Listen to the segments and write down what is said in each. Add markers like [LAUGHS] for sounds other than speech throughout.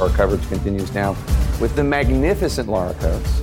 Our coverage continues now with the magnificent Laura Coates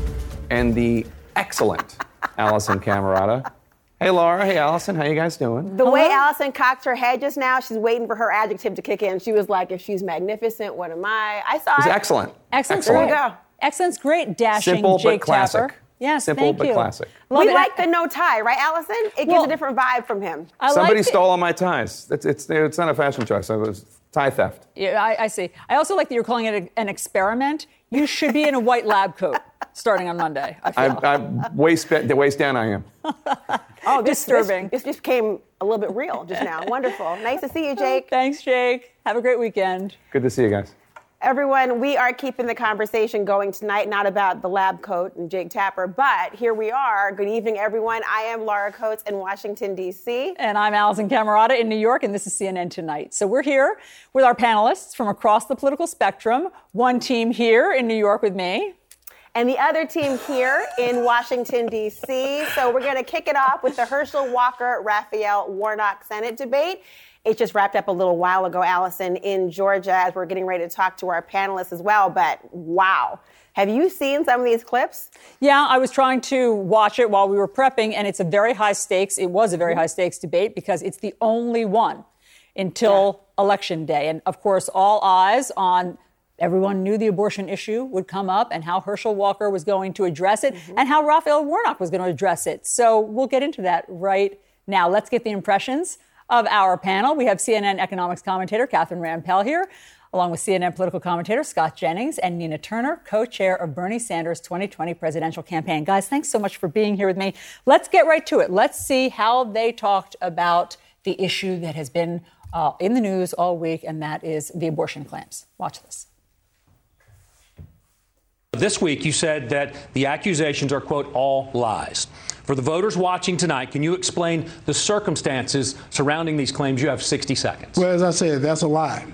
and the excellent [LAUGHS] Alisyn Camerota. Hey Laura, hey Alisyn, how you guys doing? The way Alisyn cocked her head just now, she's waiting for her adjective to kick in. She was like, if she's magnificent, what am I? I saw It's it. excellent. Excellent. There you go. Excellent's great. Dashing Simple but classic. Tapper. Yes, Simple thank but you. classic. Love we it. like the no tie, right, Alisyn? It gives a different vibe from him. I Somebody like it. stole all my ties. It's, it's, it's not a fashion choice. It was tie theft. Yeah, I, I see. I also like that you're calling it a, an experiment. You should be in a white lab coat starting on Monday. I feel. I, I waist, the waist down I am. [LAUGHS] Oh, this, Disturbing. This, this just came a little bit real just now. Wonderful. Nice to see you, [LAUGHS] oh, Jake. Thanks, Jake. Have a great weekend. Good to see you guys. Everyone, we are keeping the conversation going tonight, not about the lab coat and Jake Tapper, but here we are. Good evening, everyone. I am Laura Coates in Washington, D.C. And I'm Alisyn Camerota in New York, and this is CNN Tonight. So we're here with our panelists from across the political spectrum. One team here in New York with me. and the other team here in Washington, D.C. So we're going to kick it off with the Herschel Walker Raphael Warnock Senate debate. It just wrapped up a little while ago, Alisyn, in Georgia, as we're getting ready to talk to our panelists as well. But wow. Have you seen some of these clips? Yeah, I was trying to watch it while we were prepping, and it's a very high stakes. It was a very mm-hmm. high stakes debate because it's the only one until election day. And of course, all eyes on everyone knew the abortion issue would come up and how Herschel Walker was going to address it mm-hmm. and how Raphael Warnock was going to address it. So we'll get into that right now. Let's get the impressions of our panel. We have CNN economics commentator Catherine Rampell here, along with CNN political commentator Scott Jennings and Nina Turner, co chair of Bernie Sanders' 2020 presidential campaign. Guys, thanks so much for being here with me. Let's get right to it. Let's see how they talked about the issue that has been uh, in the news all week, and that is the abortion claims. Watch this. This week, you said that the accusations are, quote, all lies. For the voters watching tonight, can you explain the circumstances surrounding these claims? You have 60 seconds. Well, as I said, that's a lie.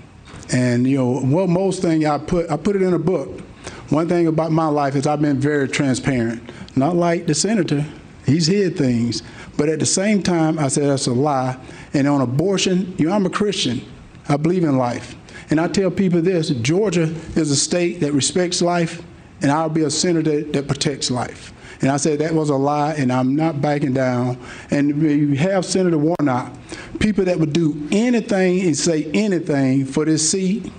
And you know, well, most thing I put I put it in a book. One thing about my life is I've been very transparent. Not like the senator, he's hid things. But at the same time, I said that's a lie. And on abortion, you know, I'm a Christian. I believe in life. And I tell people this Georgia is a state that respects life, and I'll be a senator that protects life. And I said that was a lie, and I'm not backing down. And we have Senator Warnock, people that would do anything and say anything for this seat,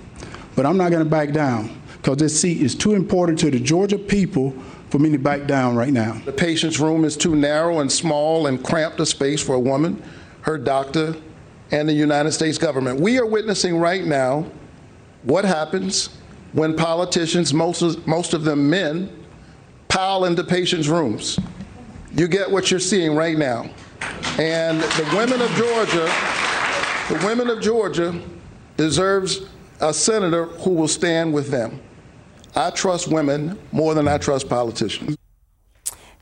but I'm not going to back down because this seat is too important to the Georgia people for me to back down right now. The patient's room is too narrow and small and cramped a space for a woman, her doctor, and the United States government. We are witnessing right now what happens when politicians, most of, most of them men, pile into patients' rooms. You get what you're seeing right now. And the women of Georgia, the women of Georgia deserves a senator who will stand with them. I trust women more than I trust politicians.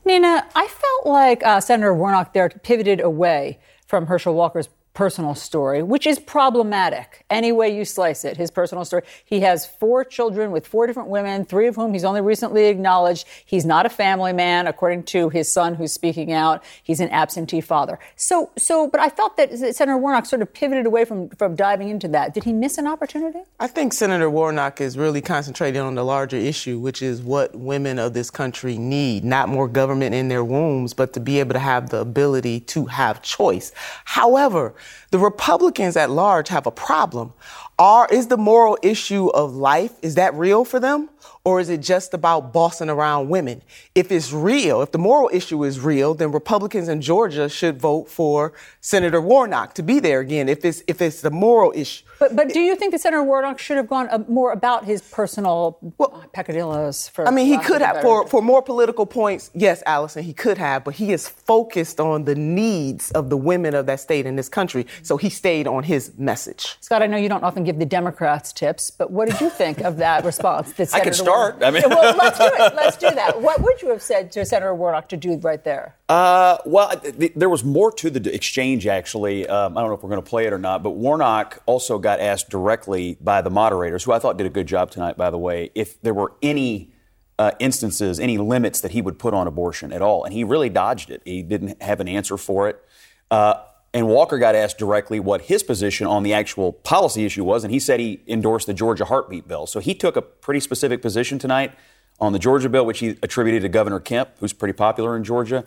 Nina, I felt like uh, Senator Warnock there pivoted away from Herschel Walker's personal story, which is problematic any way you slice it. His personal story. He has four children with four different women, three of whom he's only recently acknowledged. He's not a family man, according to his son who's speaking out. He's an absentee father. So, so, but I felt that Senator Warnock sort of pivoted away from, from diving into that. Did he miss an opportunity? I think Senator Warnock is really concentrating on the larger issue, which is what women of this country need. Not more government in their wombs, but to be able to have the ability to have choice. However, The Republicans at large have a problem. Are, is the moral issue of life, is that real for them? Or is it just about bossing around women? If it's real, if the moral issue is real, then Republicans in Georgia should vote for Senator Warnock to be there again if it's, if it's the moral issue. But, but do you think that Senator Warnock should have gone uh, more about his personal well, peccadillos? For I mean, he could have, for, for more political points, yes, Alisyn, he could have, but he is focused on the needs of the women of that state in this country. So he stayed on his message. Scott, I know you don't often give the Democrats tips, but what did you think of that response? That [LAUGHS] I can start start. I mean, well, let's do it. Let's do that. [LAUGHS] What would you have said to Senator Warnock to do right there? Uh, well, th- there was more to the exchange, actually. Um, I don't know if we're going to play it or not, but Warnock also got asked directly by the moderators, who I thought did a good job tonight, by the way, if there were any uh, instances, any limits that he would put on abortion at all. And he really dodged it. He didn't have an answer for it. Uh, and Walker got asked directly what his position on the actual policy issue was, and he said he endorsed the Georgia heartbeat bill. So he took a pretty specific position tonight on the Georgia bill, which he attributed to Governor Kemp, who's pretty popular in Georgia.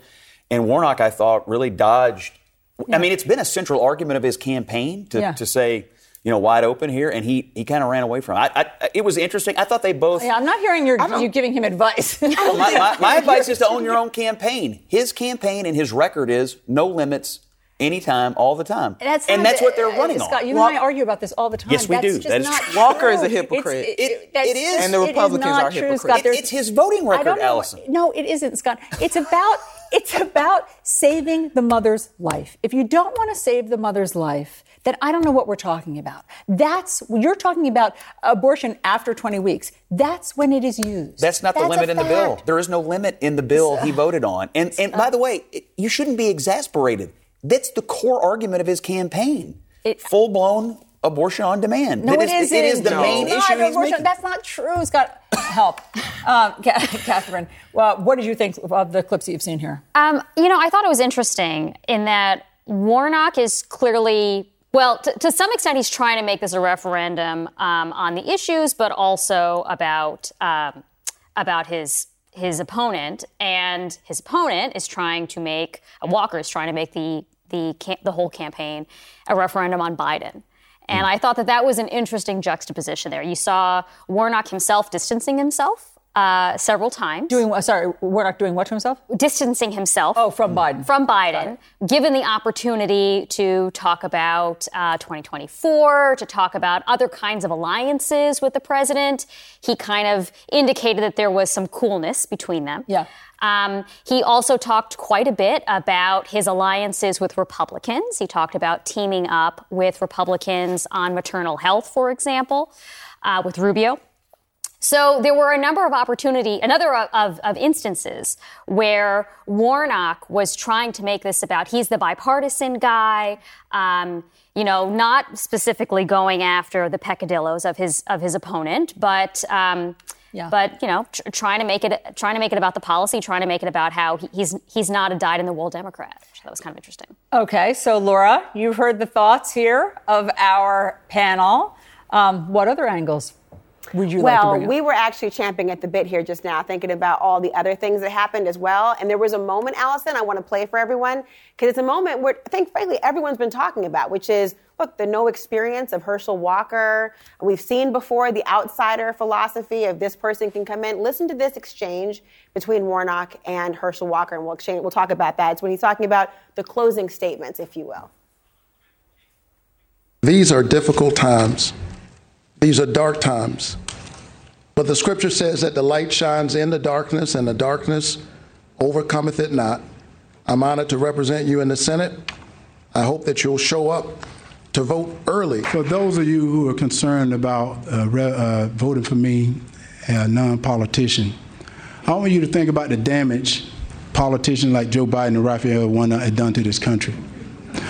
And Warnock, I thought, really dodged. Yeah. I mean, it's been a central argument of his campaign to, yeah. to say, you know, wide open here, and he he kind of ran away from it. I, I, it was interesting. I thought they both. Yeah, I'm not hearing your, you giving him advice. my, my, my advice is to own your own campaign. His campaign and his record is no limits, anytime, all the time. That's and that's what they're uh, running Scott, on. You and I argue about this all the time. Yes, we that's do. That is true. Walker is a hypocrite. It's, it, it, it is. And the Republicans are hypocrites. Scott. it's his voting record, Alisyn. No, it isn't, Scott. It's about it's about saving the mother's life. If you don't want to save the mother's life, then I don't know what we're talking about. That's you're talking about abortion after 20 weeks. That's when it is used. That's not That's the limit in the bill. There is no limit in the bill he uh, voted on. And and by uh, the way, you shouldn't be exasperated. That's the core argument of his campaign. Full blown abortion on demand. No, that it is, isn't. It is the no. main it's issue he's making. That's not true. Scott, help. [LAUGHS] Um, Catherine, well, what did you think of the clips that you've seen here? Um, you know, I thought it was interesting in that Warnock is clearly well, t- to some extent, he's trying to make this a referendum um, on the issues, but also about um, about his his opponent, and his opponent is trying to make Walker is trying to make the the the whole campaign a referendum on Biden. And hmm. I thought that that was an interesting juxtaposition there. You saw Warnock himself distancing himself uh, several times. Doing what? Sorry, Warnock doing what to himself? Distancing himself. Oh, from Biden. From Biden, given the opportunity to talk about uh, 2024, to talk about other kinds of alliances with the president. He kind of indicated that there was some coolness between them. Yeah. Um, he also talked quite a bit about his alliances with Republicans. He talked about teaming up with Republicans on maternal health, for example, uh, with Rubio. So there were a number of opportunity, another of, of, instances where Warnock was trying to make this about he's the bipartisan guy, um, you know, not specifically going after the peccadillos of his of his opponent, but. Um, yeah. But you know, tr- trying to make it trying to make it about the policy, trying to make it about how he, he's he's not a dyed-in-the-wool Democrat. that was kind of interesting. Okay, so Laura, you've heard the thoughts here of our panel. Um, what other angles would you well, like we were actually champing at the bit here just now, thinking about all the other things that happened as well. And there was a moment, Alisyn, I want to play for everyone, because it's a moment where I think, frankly, everyone's been talking about, which is look, the no experience of Herschel Walker. We've seen before the outsider philosophy of this person can come in. Listen to this exchange between Warnock and Herschel Walker, and we'll exchange, we'll talk about that. It's when he's talking about the closing statements, if you will. These are difficult times. These are dark times. But the scripture says that the light shines in the darkness, and the darkness overcometh it not. I'm honored to represent you in the Senate. I hope that you'll show up to vote early. For those of you who are concerned about uh, re- uh, voting for me, a non politician, I want you to think about the damage politicians like Joe Biden and Raphael Warnock had done to this country.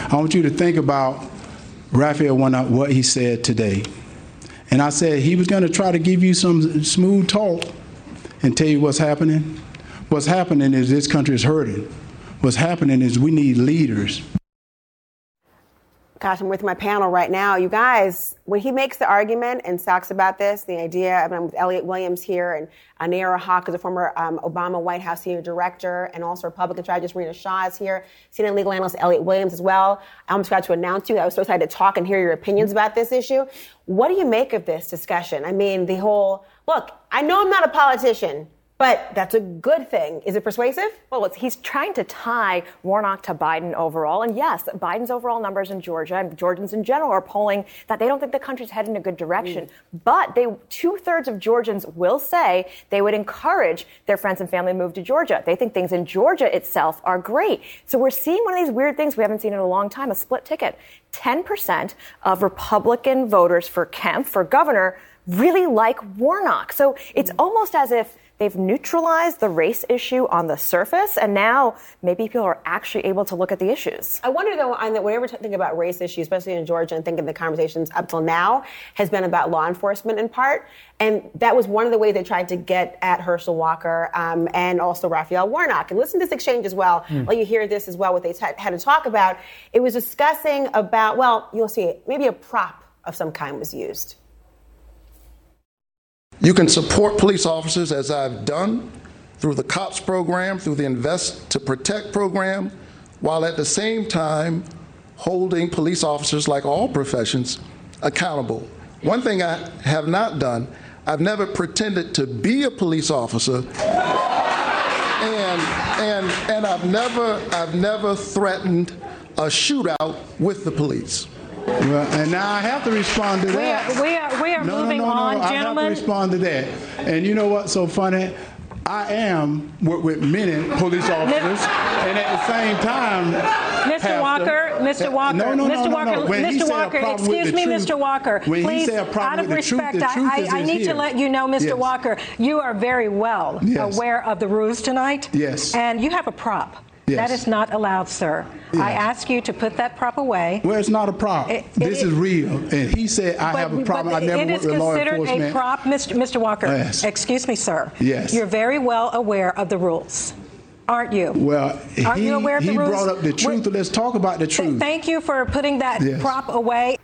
I want you to think about Raphael Warnock, what he said today. And I said he was going to try to give you some smooth talk and tell you what's happening. What's happening is this country is hurting. What's happening is we need leaders gosh, I'm with my panel right now. You guys, when he makes the argument and talks about this, the idea, I mean, with Elliot Williams here and Nayyera Haq is a former um, Obama White House senior director and also Republican strategist Rina Shah is here, CNN legal analyst Elliot Williams as well. I almost forgot to announce you. I was so excited to talk and hear your opinions about this issue. What do you make of this discussion? I mean, the whole, look, I know I'm not a politician, but that's a good thing. Is it persuasive? Well, he's trying to tie Warnock to Biden overall. And yes, Biden's overall numbers in Georgia and Georgians in general are polling that they don't think the country's headed in a good direction. Mm. But they two thirds of Georgians will say they would encourage their friends and family to move to Georgia. They think things in Georgia itself are great. So we're seeing one of these weird things we haven't seen in a long time, a split ticket. 10% of Republican voters for Kemp, for governor, really like Warnock. So it's mm. almost as if they've neutralized the race issue on the surface, and now maybe people are actually able to look at the issues. I wonder though, I whenever I think about race issues, especially in Georgia, and thinking the conversations up till now has been about law enforcement in part, and that was one of the ways they tried to get at Herschel Walker um, and also Raphael Warnock. And listen to this exchange as well. Mm. Well, you hear this as well. What they t- had to talk about, it was discussing about well, you'll see, maybe a prop of some kind was used. You can support police officers as I've done through the COPS program, through the Invest to Protect program, while at the same time holding police officers, like all professions, accountable. One thing I have not done, I've never pretended to be a police officer. and, and, and I've, never, I've never threatened a shootout with the police. Well, and now I have to respond to that. We are, we are, we are no, moving no, no, on, no. gentlemen. I have to respond to that. And you know what's so funny? I am with, with many police officers, and at the same time, Mr. Pastor, Walker, Mr. Walker, no, no, Mr. no, Walker, no, Mr. Walker, excuse me, truth, Mr. Walker, please, out of respect, truth, I, I, I need here. to let you know, Mr. Yes. Walker, you are very well yes. aware of the rules tonight. Yes. And you have a prop. Yes. That is not allowed, sir. Yes. I ask you to put that prop away. Well, it's not a prop. It, this it, is real. And he said, I but, have a problem. I never worked with law enforcement. It is considered a prop, Mr. Mr. Walker. Yes. Excuse me, sir. Yes. You're very well aware of the rules. Aren't you? Well, Aren't he, you aware of the he rules? brought up the truth. We're, Let's talk about the truth. Th- thank you for putting that Yes. prop away.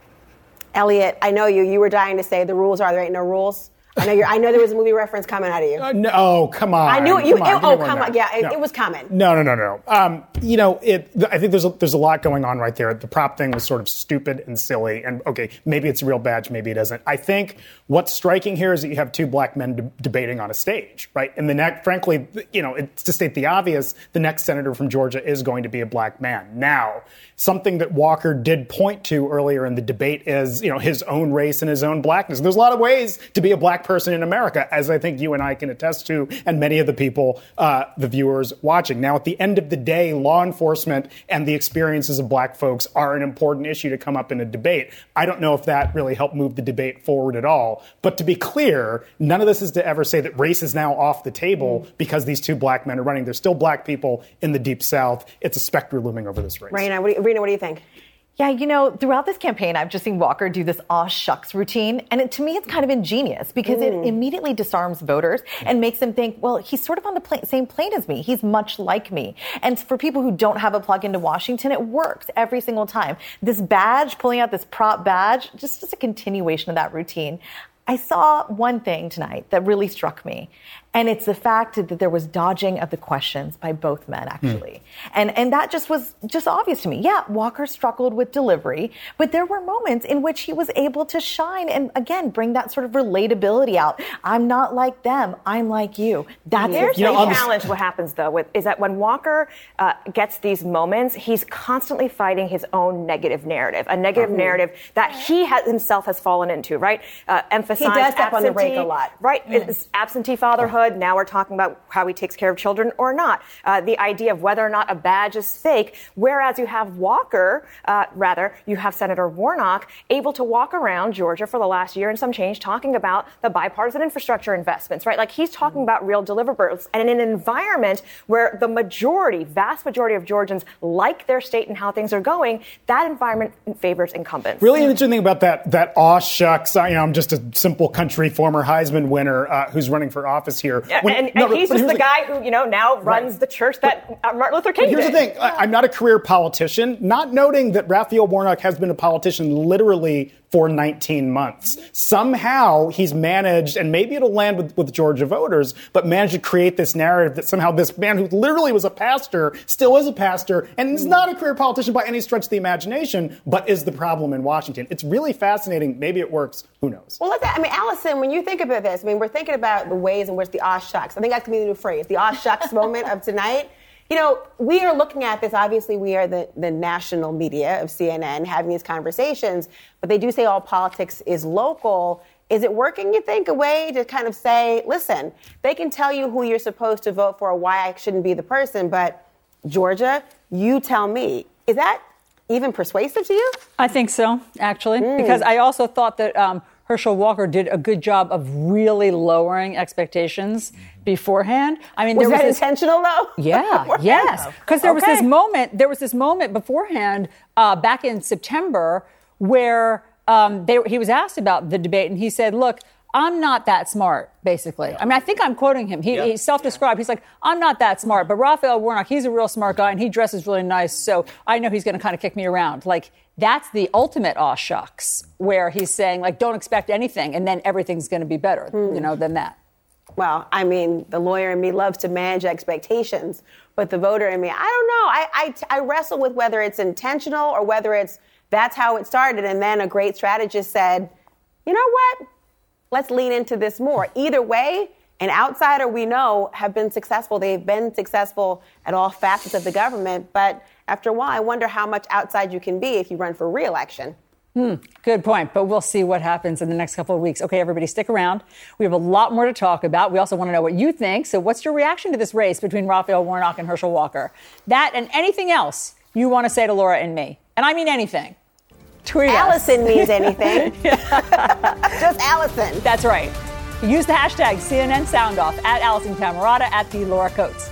Elliot, I know you. You were dying to say the rules are there ain't no rules. I know you're, I know there was a movie reference coming out of you. Uh, no, oh, come on. I knew it. You. Come on, it- give me oh, one come on. Yeah, it, No. it was coming. No, no, no, no. Um, you know, it. I think there's a, there's a lot going on right there. The prop thing was sort of stupid and silly, and okay, maybe it's a real badge, maybe it isn't. I think what's striking here is that you have two black men de- debating on a stage, right? And the next, frankly, you know, it's to state the obvious, the next senator from Georgia is going to be a black man. Now, something that Walker did point to earlier in the debate is, you know, his own race and his own blackness. There's a lot of ways to be a black person in America, as I think you and I can attest to, and many of the people, uh, the viewers watching. Now, at the end of the day, law enforcement and the experiences of black folks are an important issue to come up in a debate. I don't know if that really helped move the debate forward at all. But to be clear, none of this is to ever say that race is now off the table because these two black men are running. There's still black people in the deep south. It's a specter looming over this race. Raina, what do you, Rena, what do you think? Yeah, you know, throughout this campaign, I've just seen Walker do this aw shucks routine. And it, to me, it's kind of ingenious because it mm. immediately disarms voters and makes them think, well, he's sort of on the same plane as me. He's much like me. And for people who don't have a plug into Washington, it works every single time. This badge, pulling out this prop badge, just, just a continuation of that routine. I saw one thing tonight that really struck me, and it's the fact that there was dodging of the questions by both men, actually. And, and that just was just obvious to me. Yeah, Walker struggled with delivery, but there were moments in which he was able to shine and, again, bring that sort of relatability out. I'm not like them. I'm like you. That's There's the the challenge. What happens though with, is that when Walker uh, gets these moments, he's constantly fighting his own negative narrative, a negative narrative that he has, himself has fallen into. Right? Uh, emphasize He does step on the rake absentee- a lot. Right? It's absentee fatherhood. Now we're talking about how he takes care of children or not. Uh, the idea of whether or not a badge is fake. Whereas you have Walker, uh, rather, you have Senator Warnock able to walk around Georgia for the last year and some change talking about the bipartisan infrastructure investments, right? Like he's talking about real deliverables. And in an environment where the majority, vast majority of Georgians like their state and how things are going, that environment favors incumbents. Really interesting thing about that that aw shucks, I, you know, I'm just a simple country former Heisman winner uh, who's running for office here. Yeah, When- and, no, and but- he's just here's the guy who, you know, now runs the church that uh, Martin Luther King here's did. the thing I, I'm not a career politician, not noting that Raphael Warnock has been a politician literally for 19 months. Somehow he's managed, and maybe it'll land with, with Georgia voters, but managed to create this narrative that somehow this man who literally was a pastor still is a pastor and is not a career politician by any stretch of the imagination, but is the problem in Washington. It's really fascinating. Maybe it works. Who knows? Well, let's, I mean, Alisyn, when you think about this, I mean, we're thinking about the ways in which the aw shucks, I think that's going to be the new phrase, the aw shucks [LAUGHS] moment of tonight. You know, we are looking at this. Obviously, we are the, the national media of CNN having these conversations, but they do say all politics is local. Is it working, you think, a way to kind of say, listen, they can tell you who you're supposed to vote for or why I shouldn't be the person, but Georgia, you tell me. Is that even persuasive to you? I think so, actually, Hmm. because I also thought that um, Herschel Walker did a good job of really lowering expectations beforehand. I mean, Was there was that this, intentional, though? [LAUGHS] Yeah, yes. Because there was this moment, there was this moment beforehand, uh, back in September, where um, they, he was asked about the debate, and he said, "Look." I'm not that smart, basically. I mean, I think I'm quoting him. He, Yeah. He's self-described. He's like, I'm not that smart, but Raphael Warnock, he's a real smart guy, and he dresses really nice, so I know he's going to kind of kick me around. Like, that's the ultimate aw shucks, where he's saying, like, don't expect anything, and then everything's going to be better, you hmm. know, than that. Well, I mean, the lawyer in me loves to manage expectations, but the voter in me, I don't know. I, I, I wrestle with whether it's intentional or whether it's that's how it started. And then a great strategist said, you know what? Let's lean into this more. Either way, an outsider we know have been successful. They've been successful at all facets of the government. But after a while, I wonder how much outside you can be if you run for reelection. Hmm, good point. But we'll see what happens in the next couple of weeks. Okay, everybody, stick around. We have a lot more to talk about. We also want to know what you think. So, what's your reaction to this race between Raphael Warnock and Herschel Walker? That and anything else you want to say to Laura and me. And I mean anything. Tweet us. Alisyn means [LAUGHS] anything. Just Alisyn. That's right. Use the hashtag CNN SoundOff at Alisyn Camerota at the Laura Coates.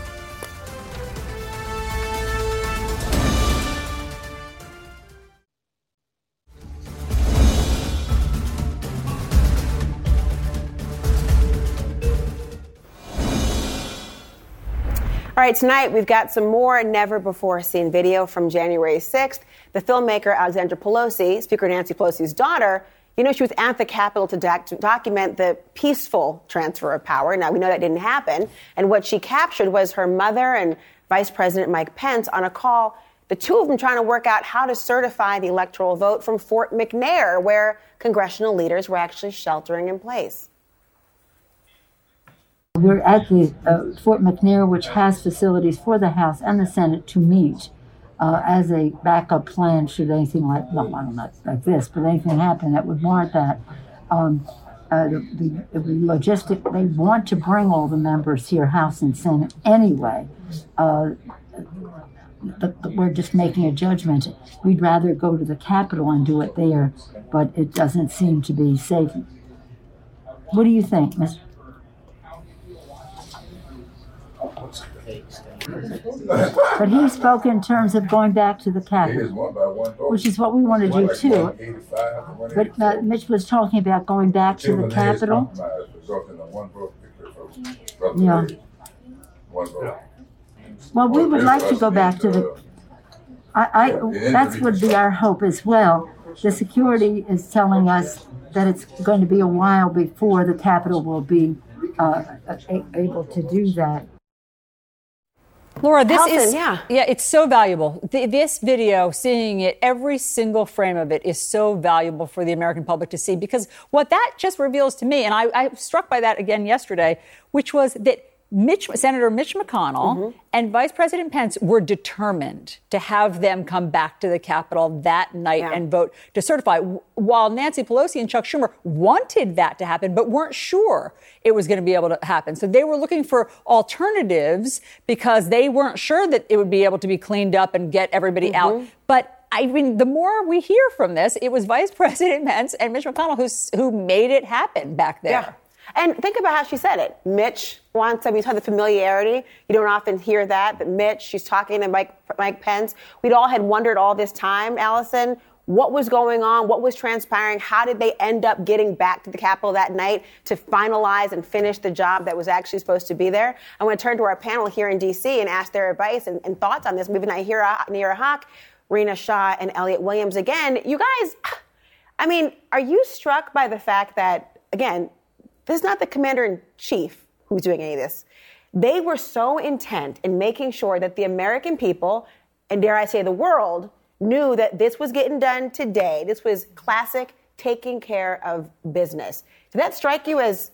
All right, tonight we've got some more never before seen video from January 6th. The filmmaker Alexandra Pelosi, Speaker Nancy Pelosi's daughter, you know, she was at the Capitol to, doc- to document the peaceful transfer of power. Now, we know that didn't happen. And what she captured was her mother and Vice President Mike Pence on a call, the two of them trying to work out how to certify the electoral vote from Fort McNair, where congressional leaders were actually sheltering in place. We're at the uh, Fort McNair, which has facilities for the House and the Senate to meet uh, as a backup plan should anything like, don't like this, but anything happen that would warrant that. Um, uh, the, the, the logistic, they want to bring all the members here, House and Senate, anyway. Uh, we're just making a judgment. We'd rather go to the Capitol and do it there, but it doesn't seem to be safe. What do you think, Mr. But he spoke in terms of going back to the Capitol, which is what we want to do too. But uh, Mitch was talking about going back to the Capitol. Yeah. Well, we would like to go back to the. I, I that's would be our hope as well. The security is telling us that it's going to be a while before the Capitol will be uh, able to do that. Laura, this Alisyn, is yeah. yeah, it's so valuable. Th- this video, seeing it, every single frame of it is so valuable for the American public to see because what that just reveals to me, and I, I was struck by that again yesterday, which was that Mitch, Senator Mitch McConnell Mm-hmm. and Vice President Pence were determined to have them come back to the Capitol that night and vote to certify. While Nancy Pelosi and Chuck Schumer wanted that to happen, but weren't sure it was going to be able to happen. So they were looking for alternatives because they weren't sure that it would be able to be cleaned up and get everybody out. But I mean, the more we hear from this, it was Vice [LAUGHS] President Pence and Mitch McConnell who's, who made it happen back there. Yeah. And think about how she said it. Mitch wants, I mean, you talk the familiarity. You don't often hear that, but Mitch, she's talking to Mike, Mike Pence. We'd all had wondered all this time, Alisyn, what was going on, what was transpiring, how did they end up getting back to the Capitol that night to finalize and finish the job that was actually supposed to be there. I want to turn to our panel here in D.C. and ask their advice and, and thoughts on this. Moving Nayyera, uh, Nayyera Haq, Rina Shah, and Elliot Williams again. You guys, I mean, are you struck by the fact that, again, this is not the commander in chief who's doing any of this? They were so intent in making sure that the American people, and dare I say the world, knew that this was getting done today. This was classic taking care of business. Did that strike you as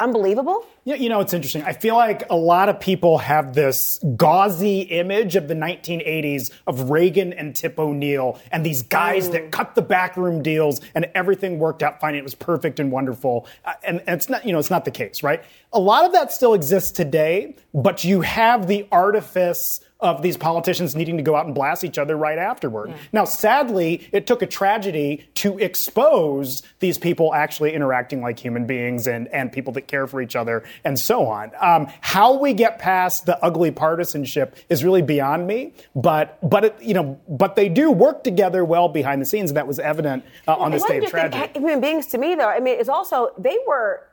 unbelievable? Yeah, you know, it's interesting. I feel like a lot of people have this gauzy image of the 1980s of Reagan and Tip O'Neill and these guys mm. that cut the backroom deals and everything worked out fine. It was perfect and wonderful. Uh, and, and it's not, you know, it's not the case, right? A lot of that still exists today, but you have the artifice of these politicians needing to go out and blast each other right afterward. Yeah. Now, sadly, it took a tragedy to expose these people actually interacting like human beings and, and people that care for each other and so on. Um, how we get past the ugly partisanship is really beyond me, but but it, you know, but they do work together well behind the scenes, and that was evident uh, on this day of tragedy. Human beings, to me, though, I mean, it's also they were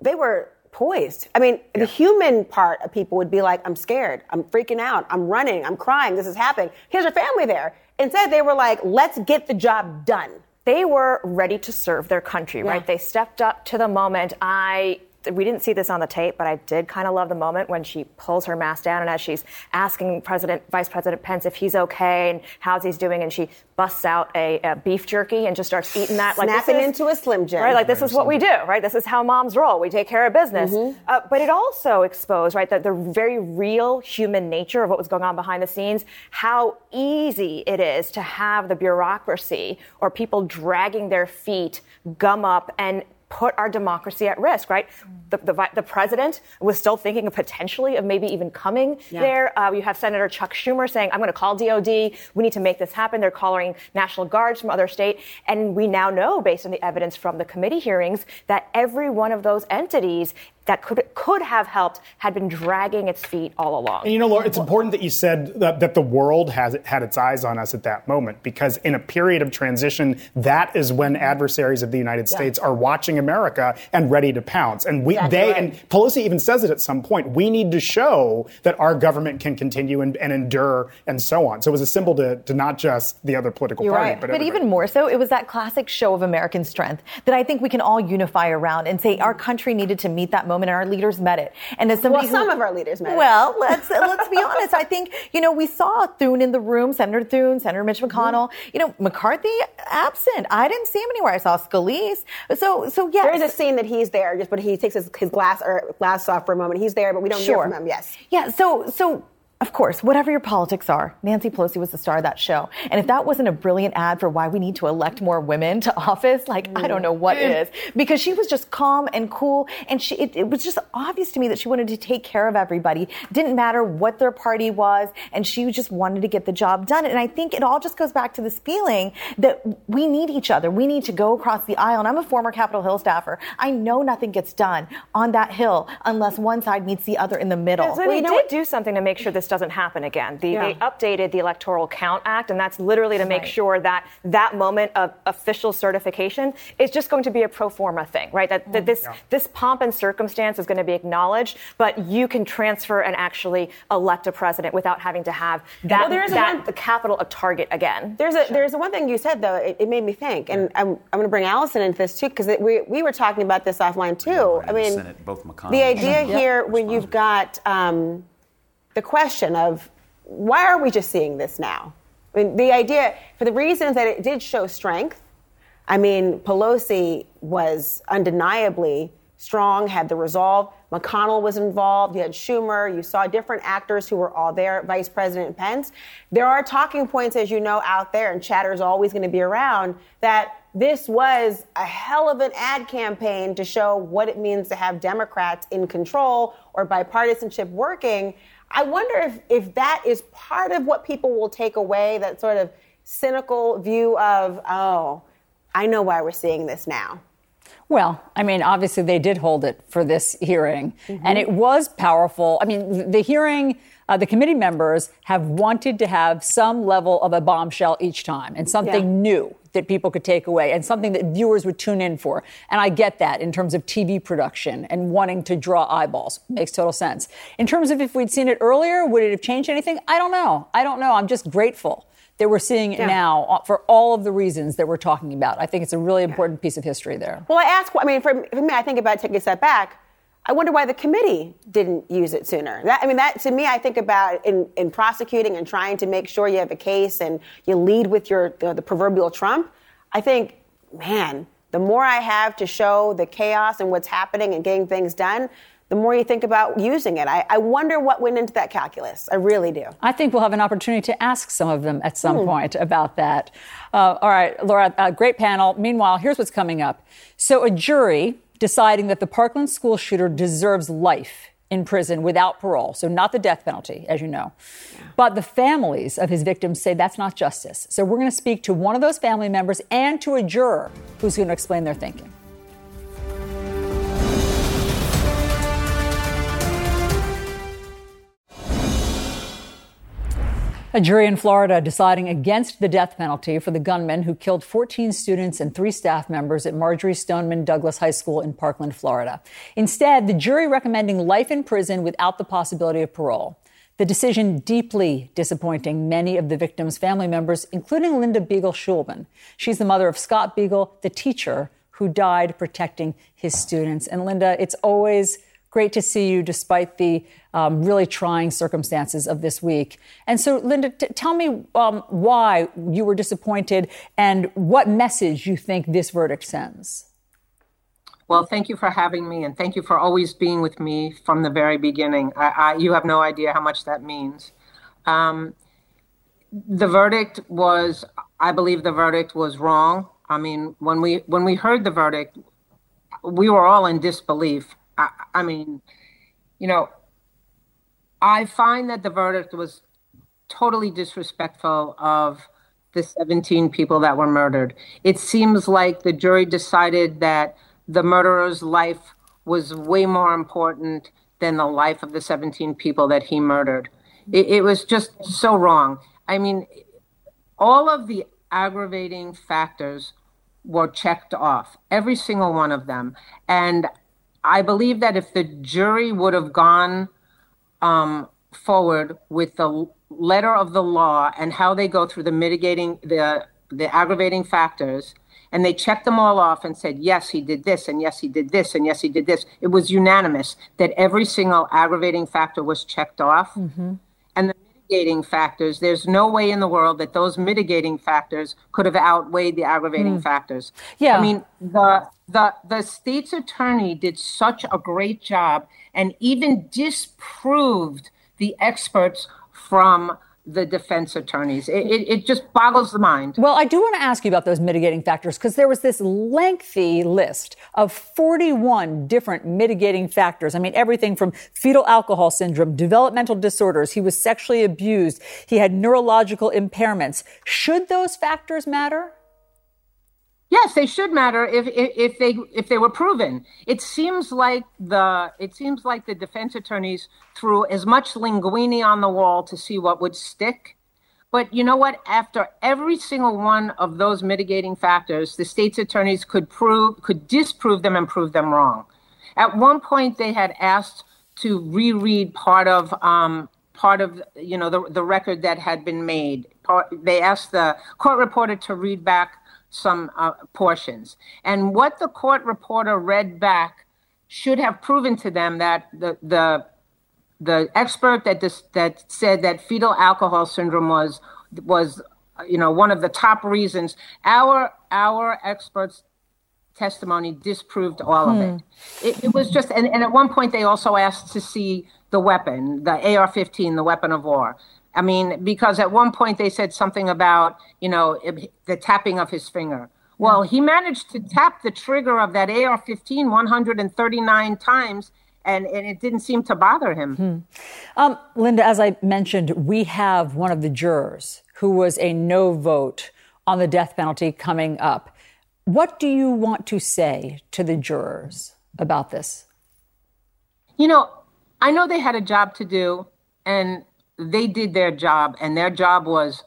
they were poised. I mean, yeah. the human part of people would be like, I'm scared, I'm freaking out, I'm running, I'm crying, this is happening. Here's your family there. Instead, they were like, let's get the job done. They were ready to serve their country, yeah. right? They stepped up to the moment. I we didn't see this on the tape, but I did kind of love the moment when she pulls her mask down and as she's asking President, Vice President Pence if he's okay and how's he's doing, and she busts out a, a beef jerky and just starts eating that. Like snapping is, into a Slim Jim. Right, like this is what we do, right? This is how moms roll. We take care of business. Mm-hmm. Uh, but it also exposed, right, that the very real human nature of what was going on behind the scenes, how easy it is to have the bureaucracy or people dragging their feet gum up and put our democracy at risk, right? The, the, the, president was still thinking of potentially of maybe even coming yeah. there. Uh, you have Senator Chuck Schumer saying, I'm going to call DOD. We need to make this happen. They're calling National Guards from other state. And we now know, based on the evidence from the committee hearings, that every one of those entities that could could have helped had been dragging its feet all along. And you know, Laura, it's important that you said that, that, the world has had its eyes on us at that moment because in a period of transition, that is when adversaries of the United States yeah. are watching America and ready to pounce. And we, they, right. and Pelosi even says it at some point. We need to show that our government can continue and, and endure and so on. So it was a symbol to, to not just the other political You're party, right. but, but even more so, it was that classic show of American strength that I think we can all unify around and say our country needed to meet that moment, and our leaders met it. And as somebody, well, some who, of our leaders met well, it. Well, let's let's be [LAUGHS] honest. I think you know we saw Thune in the room, Senator Thune, Senator Mitch mm-hmm. McConnell. Mm-hmm. You know McCarthy absent. I didn't see him anywhere. I saw Scalise. So so yeah. There is a scene that he's there, just but he takes his, his glass or glass off for a moment. He's there, but we don't sure. hear from him. Yes. Yeah. So so of course, whatever your politics are, Nancy Pelosi was the star of that show. And if that wasn't a brilliant ad for why we need to elect more women to [LAUGHS] office, like, I don't know what mm. is. Because she was just calm and cool. And she, it, it, was just obvious to me that she wanted to take care of everybody. Didn't matter what their party was. And she just wanted to get the job done. And I think it all just goes back to this feeling that we need each other. We need to go across the aisle. And I'm a former Capitol Hill staffer. I know nothing gets done on that hill unless one side meets the other in the middle. So well, they did do something to make sure this doesn't happen again. The, yeah. They updated the Electoral Count Act, and that's literally to make right. sure that that moment of official certification is just going to be a pro forma thing, right? That, that this yeah. this pomp and circumstance is going to be acknowledged, but you can transfer and actually elect a president without having to have that, well, that one, the capital a target again. There's a sure. there's a one thing you said though. It, it made me think, and I'm, I'm going to bring Alisyn into this too because we we were talking about this offline too. I mean, Senate, both the idea here when you've got. Um, the question of why are we just seeing this now? I mean, the idea, for the reasons that it did show strength, I mean, Pelosi was undeniably strong, had the resolve. McConnell was involved. You had Schumer. You saw different actors who were all there, Vice President Pence. There are talking points, as you know, out there, and chatter is always going to be around, that this was a hell of an ad campaign to show what it means to have Democrats in control or bipartisanship working. I wonder if, if that is part of what people will take away that sort of cynical view of, oh, I know why we're seeing this now. Well, I mean, obviously they did hold it for this hearing, mm-hmm. and it was powerful. I mean, the hearing, uh, the committee members have wanted to have some level of a bombshell each time and something yeah. new that people could take away and something that viewers would tune in for. And I get that in terms of TV production and wanting to draw eyeballs. Makes total sense. In terms of if we'd seen it earlier, would it have changed anything? I don't know. I don't know. I'm just grateful that we're seeing it yeah. now uh, for all of the reasons that we're talking about. I think it's a really important yeah. piece of history there. Well, I ask, I mean, for, for me, I think about taking a step back. I wonder why the committee didn't use it sooner. That, I mean, that to me, I think about in, in prosecuting and trying to make sure you have a case and you lead with your the, the proverbial trump. I think, man, the more I have to show the chaos and what's happening and getting things done, the more you think about using it. I, I, wonder what went into that calculus. I really do. I think we'll have an opportunity to ask some of them at some mm. point about that. Uh, all right, Laura, uh, great panel. Meanwhile, here's what's coming up. So, a jury deciding that the Parkland school shooter deserves life in prison without parole, so not the death penalty, as you know. Yeah. But the families of his victims say that's not justice. So, we're going to speak to one of those family members and to a juror who's going to explain their thinking. A jury in Florida deciding against the death penalty for the gunman who killed 14 students and three staff members at Marjory Stoneman Douglas High School in Parkland, Florida. Instead, the jury recommending life in prison without the possibility of parole. The decision deeply disappointing many of the victims' family members, including Linda Beigel Schulman. She's the mother of Scott Beigel, the teacher who died protecting his students. And Linda, it's always Great to see you despite the um, really trying circumstances of this week. And so, Linda, t- tell me um, why you were disappointed and what message you think this verdict sends. Well, thank you for having me, and thank you for always being with me from the very beginning. I, I, you have no idea how much that means. Um, the verdict was, I believe, the verdict was wrong. I mean, when we when we heard the verdict, we were all in disbelief. I, I mean, you know, I find that the verdict was totally disrespectful of the 17 people that were murdered. It seems like the jury decided that the murderer's life was way more important than the life of the 17 people that he murdered. It, it was just so wrong. I mean, all of the aggravating factors were checked off, every single one of them. And I believe that if the jury would have gone um, forward with the letter of the law and how they go through the mitigating the the aggravating factors and they checked them all off and said yes he did this and yes he did this and yes he did this it was unanimous that every single aggravating factor was checked off mm-hmm. Mitigating factors. There's no way in the world that those mitigating factors could have outweighed the aggravating mm. factors. Yeah. I mean the the the state's attorney did such a great job and even disproved the experts from the defense attorneys. It, it, it, just boggles the mind. Well, I do want to ask you about those mitigating factors because there was this lengthy list of 41 different mitigating factors. I mean, everything from fetal alcohol syndrome, developmental disorders, he was sexually abused, he had neurological impairments. Should those factors matter? Yes, they should matter if, if, they if they were proven. It seems like the it seems like the defense attorneys threw as much linguini on the wall to see what would stick. But you know what? After every single one of those mitigating factors, the state's attorneys could prove could disprove them and prove them wrong. At one point, they had asked to reread part of um, part of you know the the record that had been made. Part, they asked the court reporter to read back some uh, portions. And what the court reporter read back should have proven to them that the the the expert that this, that said that fetal alcohol syndrome was was you know one of the top reasons our our experts testimony disproved all of it. Hmm. it. It was just, and, and at one point they also asked to see the weapon, the AR 15, the weapon of war. I mean, because at one point they said something about, you know, the tapping of his finger. Well, he managed to tap the trigger of that AR 15 139 times, and, and it didn't seem to bother him. Hmm. Um, Linda, as I mentioned, we have one of the jurors who was a no vote on the death penalty coming up. What do you want to say to the jurors about this? You know, I know they had a job to do, and they did their job, and their job was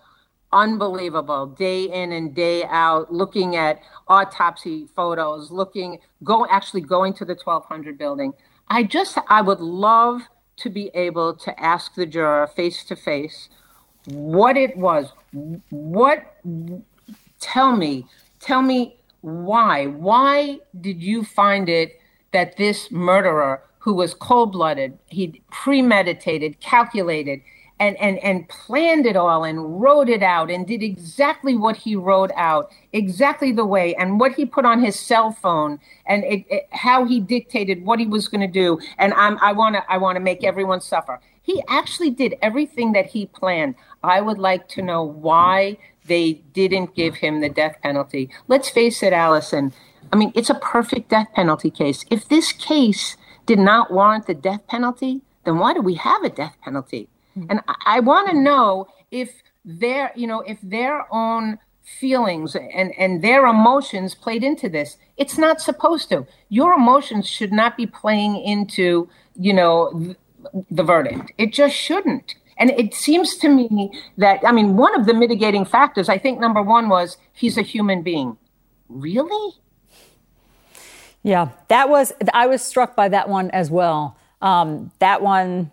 unbelievable day in and day out looking at autopsy photos looking go actually going to the 1200 building. I just i would love to be able to ask the juror face to face what it was what tell me tell me why why did you find it that this murderer who was cold-blooded he premeditated calculated and, and, and planned it all and wrote it out and did exactly what he wrote out, exactly the way, and what he put on his cell phone and it, it, how he dictated what he was going to do. And I'm, I want to I want to make everyone suffer. He actually did everything that he planned. I would like to know why they didn't give him the death penalty. Let's face it, Alisyn. I mean, it's a perfect death penalty case. If this case did not warrant the death penalty, then why do we have a death penalty? Hmm. And I, I want to hmm. know if their, you know, if their own feelings and, and their emotions played into this. It's not supposed to. Your emotions should not be playing into, you know, th- the verdict. It just shouldn't. And it seems to me that, I mean, one of the mitigating factors, I think number one was he's a human being. Really? Yeah, that was, I was struck by that one as well. Um, that one,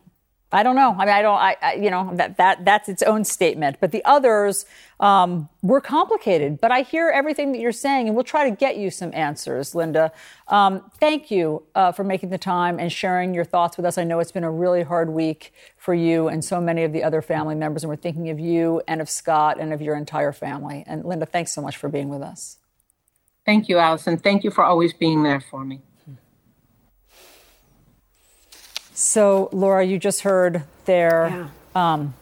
I don't know. I mean, I don't. I, I, you know that that that's its own statement. But the others um, were complicated. But I hear everything that you're saying, and we'll try to get you some answers, Linda. Um, thank you uh, for making the time and sharing your thoughts with us. I know it's been a really hard week for you and so many of the other family members, and we're thinking of you and of Scott and of your entire family. And Linda, thanks so much for being with us. Thank you, Alisyn. Thank you for always being there for me. So, Laura, you just heard there. Yeah. Um,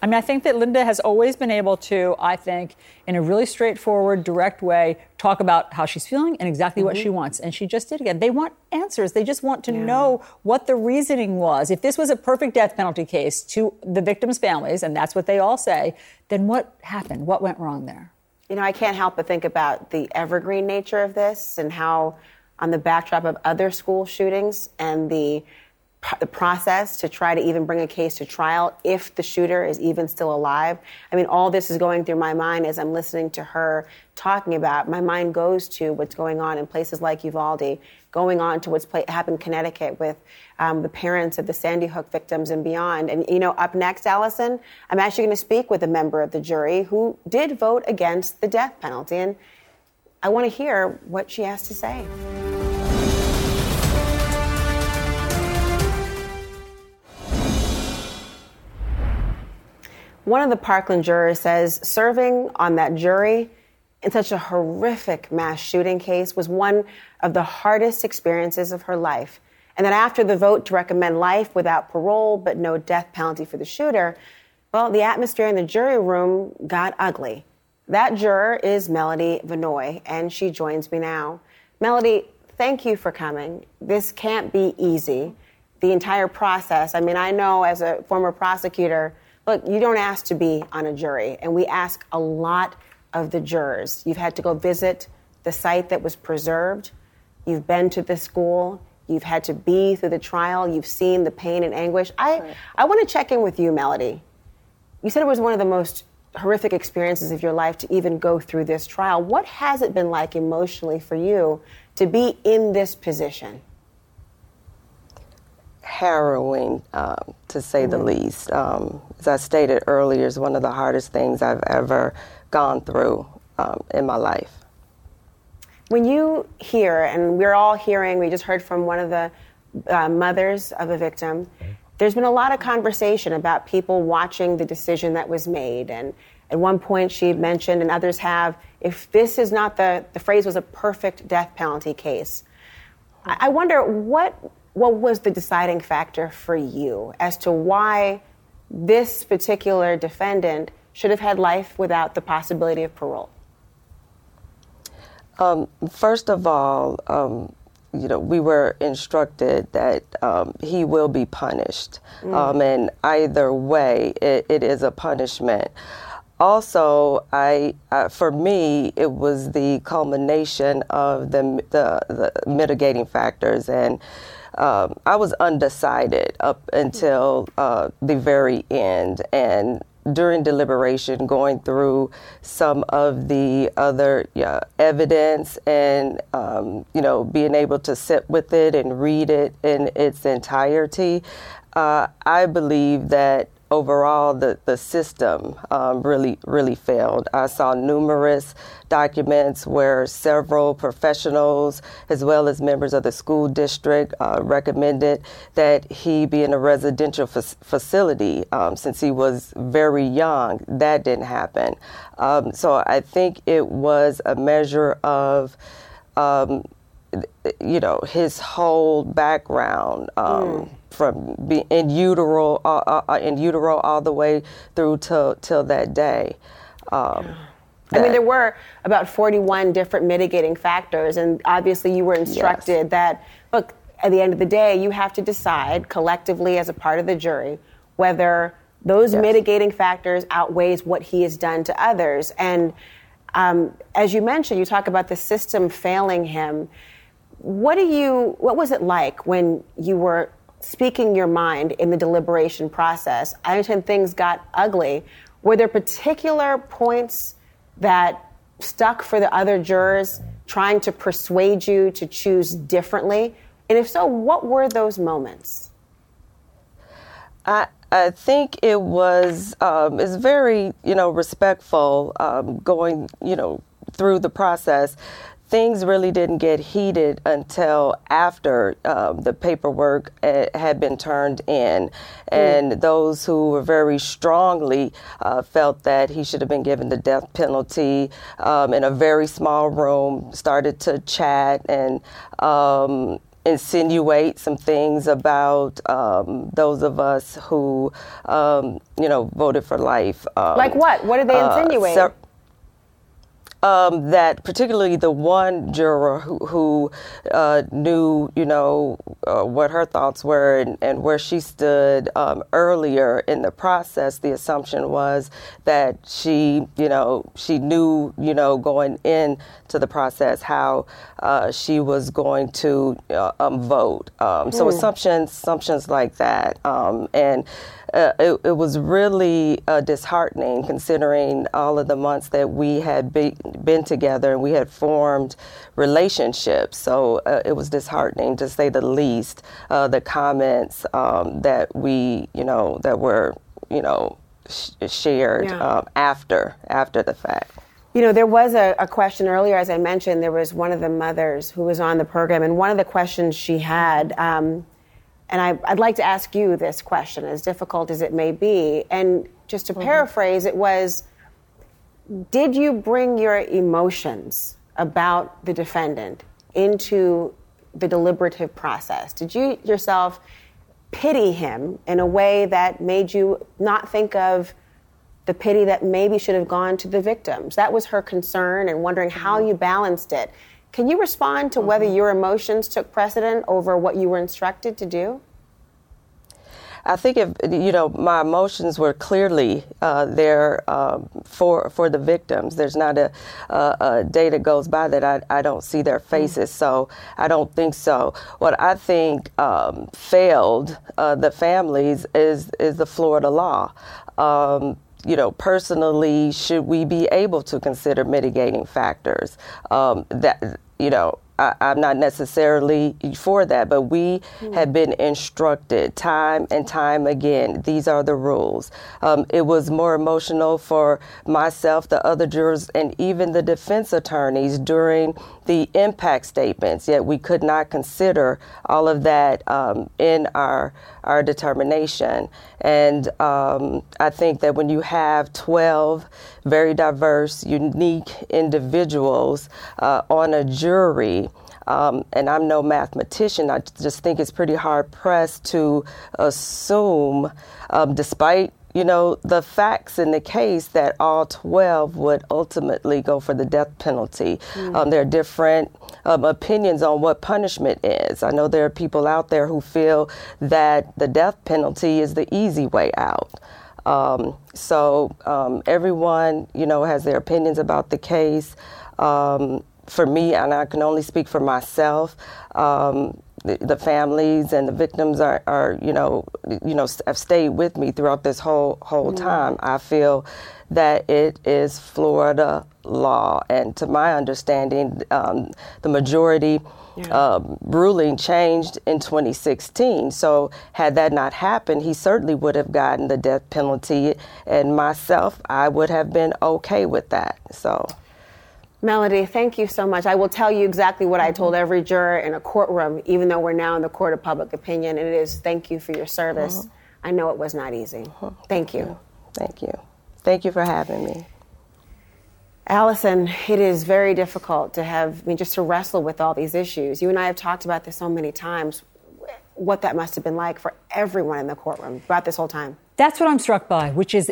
I mean, I think that Linda has always been able to, I think, in a really straightforward, direct way, talk about how she's feeling and exactly mm-hmm. what she wants. And she just did again. They want answers. They just want to yeah. know what the reasoning was. If this was a perfect death penalty case to the victims' families, and that's what they all say, then what happened? What went wrong there? You know, I can't help but think about the evergreen nature of this and how, on the backdrop of other school shootings and the the process to try to even bring a case to trial if the shooter is even still alive. I mean, all this is going through my mind as I'm listening to her talking about. My mind goes to what's going on in places like Uvalde, going on to what's play, happened in Connecticut with um, the parents of the Sandy Hook victims and beyond. And, you know, up next, Alisyn, I'm actually going to speak with a member of the jury who did vote against the death penalty. And I want to hear what she has to say. One of the Parkland jurors says serving on that jury in such a horrific mass shooting case was one of the hardest experiences of her life. And that after the vote to recommend life without parole but no death penalty for the shooter, well, the atmosphere in the jury room got ugly. That juror is Melody Vinoy, and she joins me now. Melody, thank you for coming. This can't be easy. The entire process, I mean, I know as a former prosecutor, look, you don't ask to be on a jury, and we ask a lot of the jurors. You've had to go visit the site that was preserved, you've been to the school, you've had to be through the trial, you've seen the pain and anguish. I, right. I want to check in with you, Melody. You said it was one of the most horrific experiences of your life to even go through this trial. What has it been like emotionally for you to be in this position? harrowing, um, to say mm the least. Um, as I stated earlier, is one of the hardest things I've ever gone through um, in my life. When you hear, and we're all hearing, we just heard from one of the uh, mothers of a victim. There's been a lot of conversation about people watching the decision that was made, and at one point she mentioned, and others have, if this is not the the phrase was a perfect death penalty case. I wonder what what was the deciding factor for you as to why this particular defendant should have had life without the possibility of parole? Um, first of all, um, you know, we were instructed that um, he will be punished, mm. Um, and either way, it, it is a punishment. also, I uh, for me, it was the culmination of the the, the mitigating factors, and um, I was undecided up until uh, the very end, and during deliberation, going through some of the other yeah, evidence and um, you know being able to sit with it and read it in its entirety, uh, I believe that overall the, the system um, really really failed. I saw numerous documents where several professionals as well as members of the school district uh, recommended that he be in a residential facility um, since he was very young. That didn't happen. Um, so I think it was a measure of um, you know his whole background um, mm. From being in utero uh, uh, uh, in utero all the way through till till that day. Um, I mean, there were about 41 different mitigating factors, and obviously you were instructed yes. that look at the end of the day you have to decide collectively as a part of the jury whether those yes. mitigating factors outweighs what he has done to others and um, as you mentioned you talk about the system failing him what do you? What was it like when you were speaking your mind in the deliberation process? I understand things got ugly. Were there particular points that stuck for the other jurors, trying to persuade you to choose differently? And if so, what were those moments? I, I think it was um, it's very you know respectful um, going you know through the process things really didn't get heated until after um, the paperwork uh, had been turned in. And mm. those who were very strongly uh, felt that he should have been given the death penalty um, in a very small room started to chat and um, insinuate some things about um, those of us who, um, you know, voted for life. Um, like what? What did they uh, insinuate? Uh, um, that particularly the one juror who, who uh, knew, you know, uh, what her thoughts were and, and where she stood um, earlier in the process, the assumption was that she, you know, she knew, you know, going into the process how uh, she was going to uh, um, vote. Um, so mm. assumptions, assumptions like that, um, and uh, it, it, was really uh, disheartening considering all of the months that we had be, been together and we had formed relationships. So uh, it was disheartening to say the least. Uh, the comments um, that we, you know, that were, you know, sh- shared yeah. um, after after the fact. You know, there was a, a, question earlier, as I mentioned, there was one of the mothers who was on the program, and one of the questions she had. Um, and I, would like to ask you this question, as difficult as it may be. And just to mm-hmm. paraphrase, it was Did you bring your emotions about the defendant into the deliberative process? Did you yourself pity him in a way that made you not think of the pity that maybe should have gone to the victims? That was her concern and wondering how mm-hmm. you balanced it. Can you respond to whether mm-hmm. your emotions took precedent over what you were instructed to do? I think if you know my emotions were clearly uh, there um, for for the victims. There's not a, a, a, day that goes by that I, I don't see their faces. So I don't think so. What I think um, failed uh, the families is is the Florida law. Um, you know, personally, should we be able to consider mitigating factors? Um, that you know, I, am not necessarily for that, but we mm. have been instructed time and time again. These are the rules. Um, it was more emotional for myself, the other jurors, and even the defense attorneys during the impact statements. Yet we could not consider all of that um, in our our determination. And um, I think that when you have 12 very diverse, unique individuals uh, on a jury, um, and I'm no mathematician, I just think it's pretty hard pressed to assume, um, despite you know, the facts in the case that all 12 would ultimately go for the death penalty. Mm. Um, there are different um, opinions on what punishment is. I know there are people out there who feel that the death penalty is the easy way out. Um, so um, everyone, you know, has their opinions about the case. Um, for me, and I can only speak for myself. The, the, families and the victims are, are, you know, you know, have stayed with me throughout this whole whole mm-hmm. time. I feel that it is Florida law, and to my understanding, um, the majority. Yeah. Uh, ruling changed in 2016. So, had that not happened, he certainly would have gotten the death penalty. And myself, I would have been okay with that. So. Melody, thank you so much. I will tell you exactly what I told every juror in a courtroom, even though we're now in the court of public opinion, and it is thank you for your service. Uh-huh. I know it was not easy. Uh-huh. Thank you. Thank you. Thank you for having me. Alisyn, it is very difficult to have, I mean, just to wrestle with all these issues. You and I have talked about this so many times, what that must have been like for everyone in the courtroom throughout this whole time. That's what I'm struck by, which is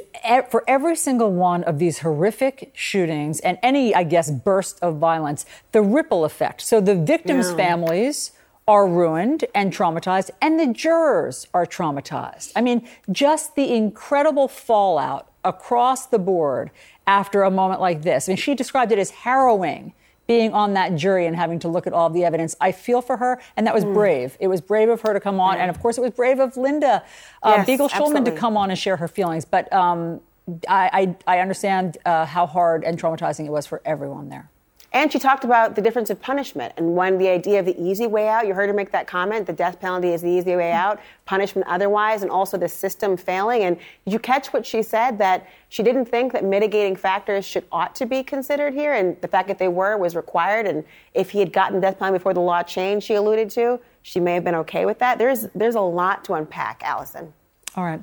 for every single one of these horrific shootings and any, I guess, burst of violence, the ripple effect. So the victims' yeah. families are ruined and traumatized, and the jurors are traumatized. I mean, just the incredible fallout across the board after a moment like this. I mean, she described it as harrowing being on that jury and having to look at all the evidence. I feel for her, and that was mm. brave. It was brave of her to come on, and of course, it was brave of Linda uh, yes, Beigel Schulman to come on and share her feelings. But um, I, I, I, understand uh, how hard and traumatizing it was for everyone there. And she talked about the difference of punishment and when the idea of the easy way out, you heard her make that comment, the death penalty is the easy way mm-hmm. out, punishment otherwise, and also the system failing. And did you catch what she said? That she didn't think that mitigating factors should ought to be considered here, and the fact that they were was required. And if he had gotten death penalty before the law changed, she alluded to, she may have been okay with that. There's there's a lot to unpack, Alisyn. All right.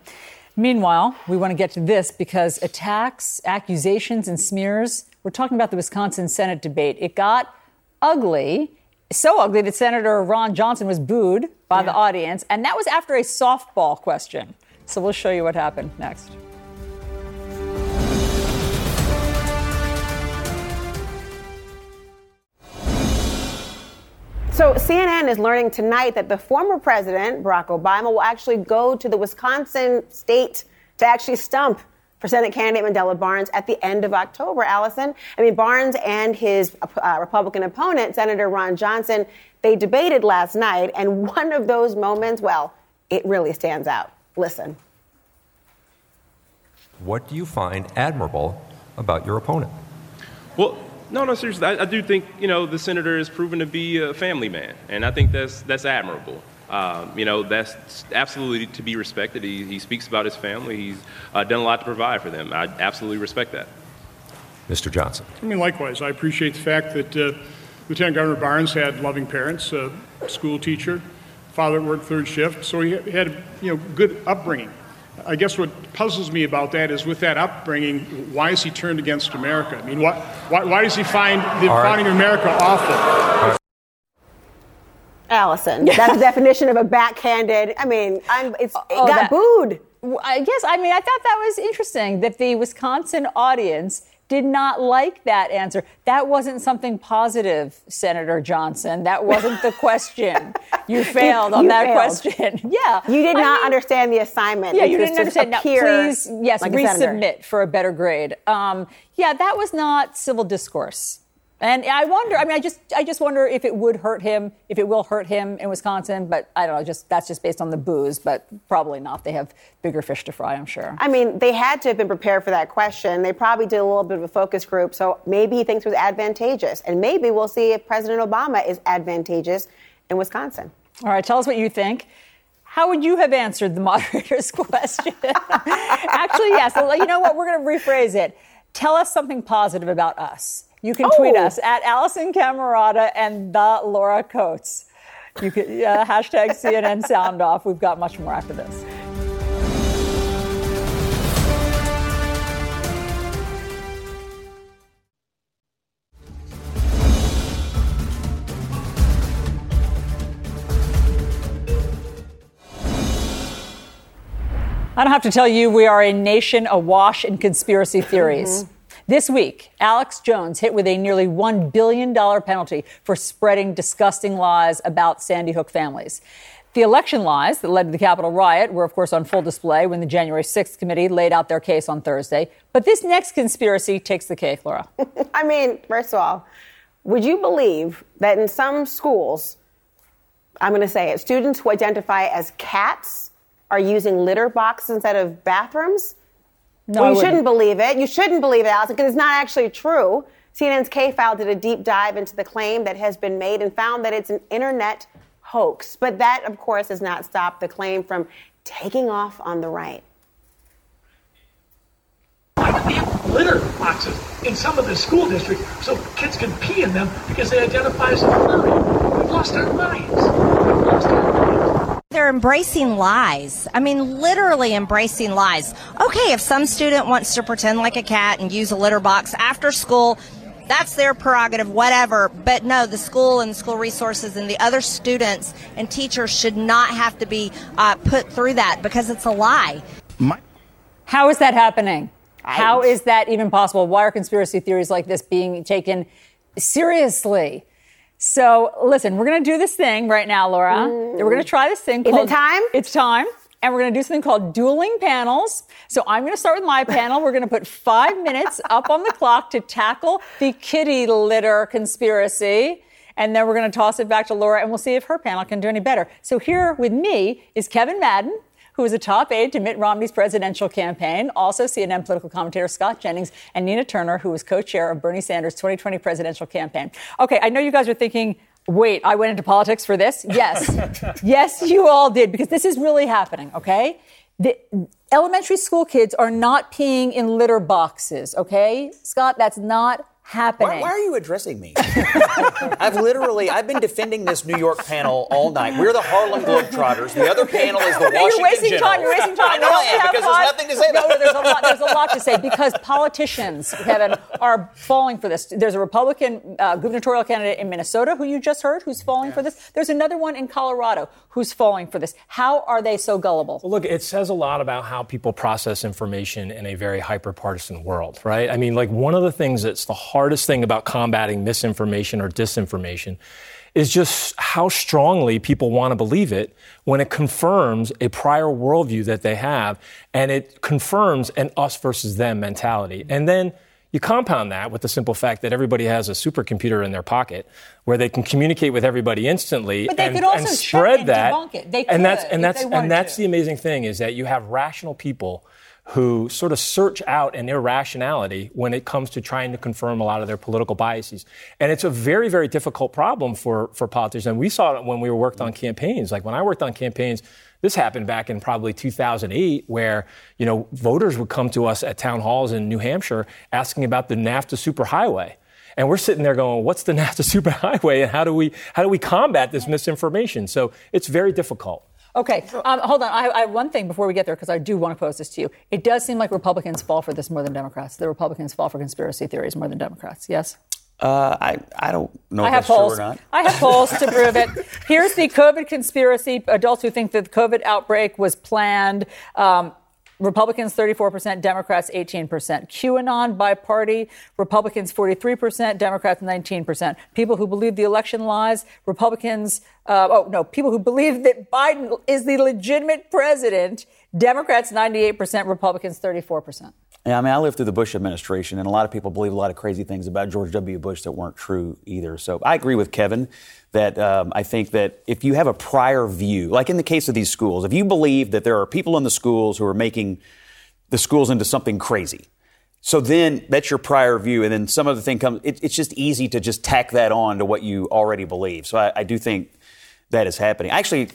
Meanwhile, we want to get to this because attacks, accusations, and smears we're talking about the Wisconsin Senate debate. It got ugly, so ugly that Senator Ron Johnson was booed by yeah. the audience, and that was after a softball question. So we'll show you what happened next. So CNN is learning tonight that the former president, Barack Obama, will actually go to the Wisconsin state to actually stump Senate candidate Mandela Barnes at the end of October, Alisyn. I mean, Barnes and his uh, Republican opponent, Senator Ron Johnson, they debated last night, and one of those moments, well, it really stands out. Listen. What do you find admirable about your opponent? Well, no, no, seriously. I, I do think you know the senator has proven to be a family man, and I think that's that's admirable. Um, you know, that's absolutely to be respected. He, he speaks about his family. He's uh, done a lot to provide for them. I absolutely respect that. Mr. Johnson. I mean, likewise, I appreciate the fact that uh, Lieutenant Governor Barnes had loving parents, a school teacher, father worked third shift, so he had you know good upbringing. I guess what puzzles me about that is with that upbringing, why is he turned against America? I mean, why, why, why does he find the right. founding of America awful? Alisyn. That's the definition of a backhanded. I mean, I'm, it's, it oh, got that, booed. I guess, I mean, I thought that was interesting that the Wisconsin audience did not like that answer. That wasn't something positive, Senator Johnson. That wasn't the question. [LAUGHS] You failed you, on you that failed. question. [LAUGHS] yeah. You did I not mean, understand the assignment. Yeah, you didn't understand. Now, please, yes, like resubmit for a better grade. Um, yeah, that was not civil discourse. And I wonder. I mean, I just, I just wonder if it would hurt him, if it will hurt him in Wisconsin. But I don't know. Just that's just based on the booze, but probably not. They have bigger fish to fry, I'm sure. I mean, they had to have been prepared for that question. They probably did a little bit of a focus group, so maybe he thinks it was advantageous, and maybe we'll see if President Obama is advantageous in Wisconsin. All right, tell us what you think. How would you have answered the moderator's [LAUGHS] question? Actually, yes. You know what? We're going to rephrase it. Tell us something positive about us. You can oh. tweet us at Alisyn Camerota and the Laura Coates. You can uh, [LAUGHS] hashtag CNN Sound Off. We've got much more after this. I don't have to tell you, we are a nation awash in conspiracy theories. Mm-hmm. This week, Alex Jones hit with a nearly $1 billion penalty for spreading disgusting lies about Sandy Hook families. The election lies that led to the Capitol riot were, of course, on full display when the January 6th committee laid out their case on Thursday. But this next conspiracy takes the cake, Laura. [LAUGHS] I mean, first of all, would you believe that in some schools, I'm going to say it, students who identify as cats are using litter boxes instead of bathrooms? No, well, you shouldn't believe it. You shouldn't believe it, Allison, because it's not actually true. CNN's K File did a deep dive into the claim that has been made and found that it's an internet hoax. But that, of course, has not stopped the claim from taking off on the right. They have litter boxes in some of the school districts so kids can pee in them because they identify as furry. We've lost our minds. We've lost our minds. They're embracing lies. I mean, literally embracing lies. Okay, if some student wants to pretend like a cat and use a litter box after school, that's their prerogative, whatever. But no, the school and the school resources and the other students and teachers should not have to be uh, put through that because it's a lie. How is that happening? How is that even possible? Why are conspiracy theories like this being taken seriously? So, listen, we're going to do this thing right now, Laura. We're going to try this thing. Is it time? It's time. And we're going to do something called dueling panels. So I'm going to start with my panel. We're going to put five minutes up on the clock to tackle the kitty litter conspiracy. And then we're going to toss it back to Laura and we'll see if her panel can do any better. So here with me is Kevin Madden, who is a top aide to Mitt Romney's presidential campaign. Also, CNN political commentator Scott Jennings and Nina Turner, who was co-chair of Bernie Sanders' 2020 presidential campaign. Okay, I know you guys are thinking, wait, I went into politics for this? Yes. [LAUGHS] yes, you all did, because this is really happening, okay? The elementary school kids are not peeing in litter boxes, okay? Scott, that's not happening. Why, why are you addressing me? [LAUGHS] I've literally I've been defending this New York panel all night. We're the Harlem Globetrotters. The other panel is the [LAUGHS] No, Washington you're wasting General. time. You're wasting time. I know We I am because there's nothing to say. No, about there's a lot. There's a lot to say because politicians, Kevin, are falling for this. There's a Republican uh, gubernatorial candidate in Minnesota who you just heard who's falling for this. There's another one in Colorado who's falling for this. How are they so gullible? Well, look, it says a lot about how people process information in a very hyper-partisan world, right? I mean, like one of the things that's the hardest thing about combating misinformation or disinformation is just how strongly people want to believe it when it confirms a prior worldview that they have and it confirms an us versus them mentality. And then you compound that with the simple fact that everybody has a supercomputer in their pocket where they can communicate with everybody instantly But they and, could also and spread and that. debunk it. They and that's and that's and that's to. the amazing thing is that you have rational people who sort of search out an irrationality when it comes to trying to confirm a lot of their political biases. And it's a very, very difficult problem for, for politicians. And we saw it when we were worked on campaigns. Like when I worked on campaigns, this happened back in probably 2008 where, you know, voters would come to us at town halls in New Hampshire asking about the NAFTA superhighway. And we're sitting there going, what's the [LAUGHS] NAFTA superhighway and how do we, how do we combat this misinformation? So it's very difficult. Okay, um, hold on. I, I have one thing before we get there because I do want to pose this to you. It does seem like Republicans fall for this more than Democrats. The Republicans fall for conspiracy theories more than Democrats. Yes. Uh, I I don't know I if have that's true polls. or not. I have polls to prove it. [LAUGHS] Here's the COVID conspiracy. Adults who think that the COVID outbreak was planned. Um, Republicans 34%, Democrats 18%. QAnon by party, Republicans 43%, Democrats 19%. People who believe the election lies, Republicans, uh, oh no, people who believe that Biden is the legitimate president, Democrats 98%, Republicans 34%. Yeah, I mean, I lived through the Bush administration, and a lot of people believe a lot of crazy things about George W. Bush that weren't true either. So I agree with Kevin that um, I think that if you have a prior view, like in the case of these schools, if you believe that there are people in the schools who are making the schools into something crazy, so then that's your prior view, and then some other thing comes. It, it's just easy to just tack that on to what you already believe. So I, I do think that is happening. Actually,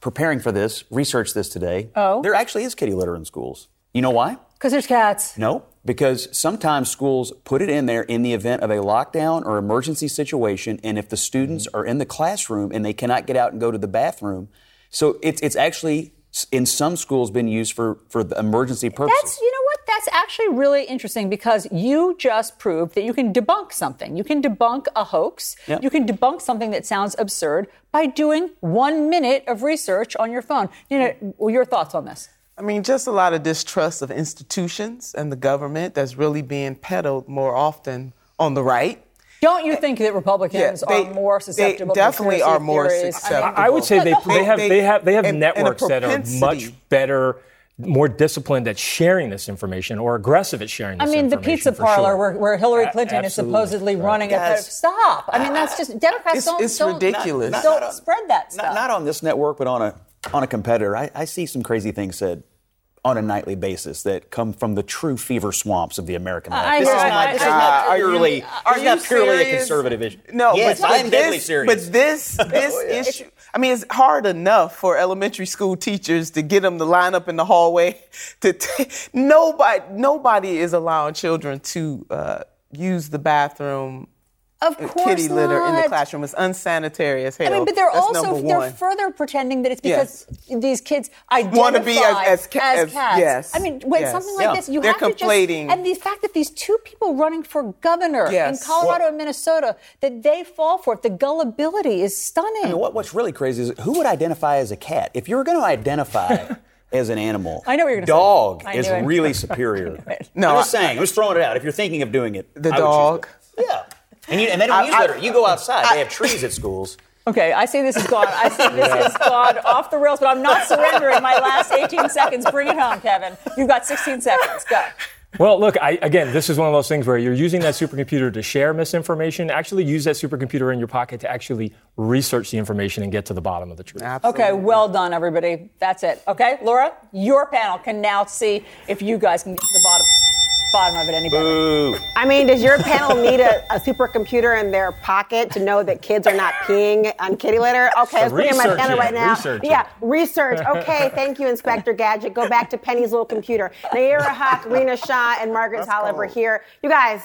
preparing for this, researched this today. Oh. there actually is kitty litter in schools. You know why? Because there's cats. No, because sometimes schools put it in there in the event of a lockdown or emergency situation, and if the students mm-hmm. are in the classroom and they cannot get out and go to the bathroom, so it's it's actually in some schools been used for for the emergency purposes. That's you know what? That's actually really interesting because you just proved that you can debunk something. You can debunk a hoax. Yep. You can debunk something that sounds absurd by doing one minute of research on your phone. You know, your thoughts on this? I mean, just a lot of distrust of institutions and the government that's really being peddled more often on the right. Don't you think that Republicans Yeah, they- are more they susceptible? to definitely conspiracy are more theories? susceptible. I would say they, they have they- they have they have and- and networks that are much better, more disciplined at sharing this information or aggressive at sharing this information. I this mean, the pizza parlor sure. where, where Hillary A- Clinton is supposedly Right. running Yes. a stop. I mean, that's just Democrats It's- don't it's don't, ridiculous. Don't Not- not- spread that stuff. Not, not on this network, but on a on a competitor. I, I see some crazy things said on a nightly basis that come from the true fever swamps of the American left. I this hear is not, I- this I- is Uh, not purely, are this is you not purely a conservative issue. No, yes, but, I'm but deadly this, serious. But this [LAUGHS] this issue, I mean, it's hard enough for elementary school teachers to get them to line up in the hallway. [LAUGHS] To t- nobody nobody is allowing children to uh, use the bathroom. Of course kitty litter in the classroom is unsanitary as hell. I mean, but they're That's also they're further pretending that it's because these kids identify Wanna be as- as ca- as- cats. yes, I mean, when yes. something like Yeah. this, you They're have to conflating- just and the fact that these two people running for governor Yes. in Colorado and Minnesota that they fall for it, the gullibility is stunning. I mean, what, what's really crazy is who would identify as a cat? If you're going to identify [LAUGHS] as an animal, I know what you're gonna say. dog is it. really [LAUGHS] superior. No, I'm just saying. I'm just throwing it out. If you're thinking of doing it, The I would dog. it. Yeah, and, you, and they don't I- use I- litter. You go outside. they have trees at schools. [LAUGHS] Okay, I see this is gone. I see this is gone off the rails, but I'm not surrendering my last 18 seconds. Bring it home, Kevin. You've got 16 seconds. Go. Well, look, I, again, this is one of those things where you're using that supercomputer to share misinformation. Actually, use that supercomputer in your pocket to actually research the information and get to the bottom of the truth. Absolutely. Okay, well done, everybody. That's it. Okay, Laura, your panel can now see if you guys can get to the bottom bottom of it any better. Boo. I mean, does your panel need a, a supercomputer in their pocket to know that kids are not peeing on kitty litter? Okay, let's bring in my panel right now. research it. yeah, research. Okay, thank you, Inspector Gadget. Go back to Penny's little computer. Nayyera Haq, Rina Shah, and Margaret Talev here. You guys,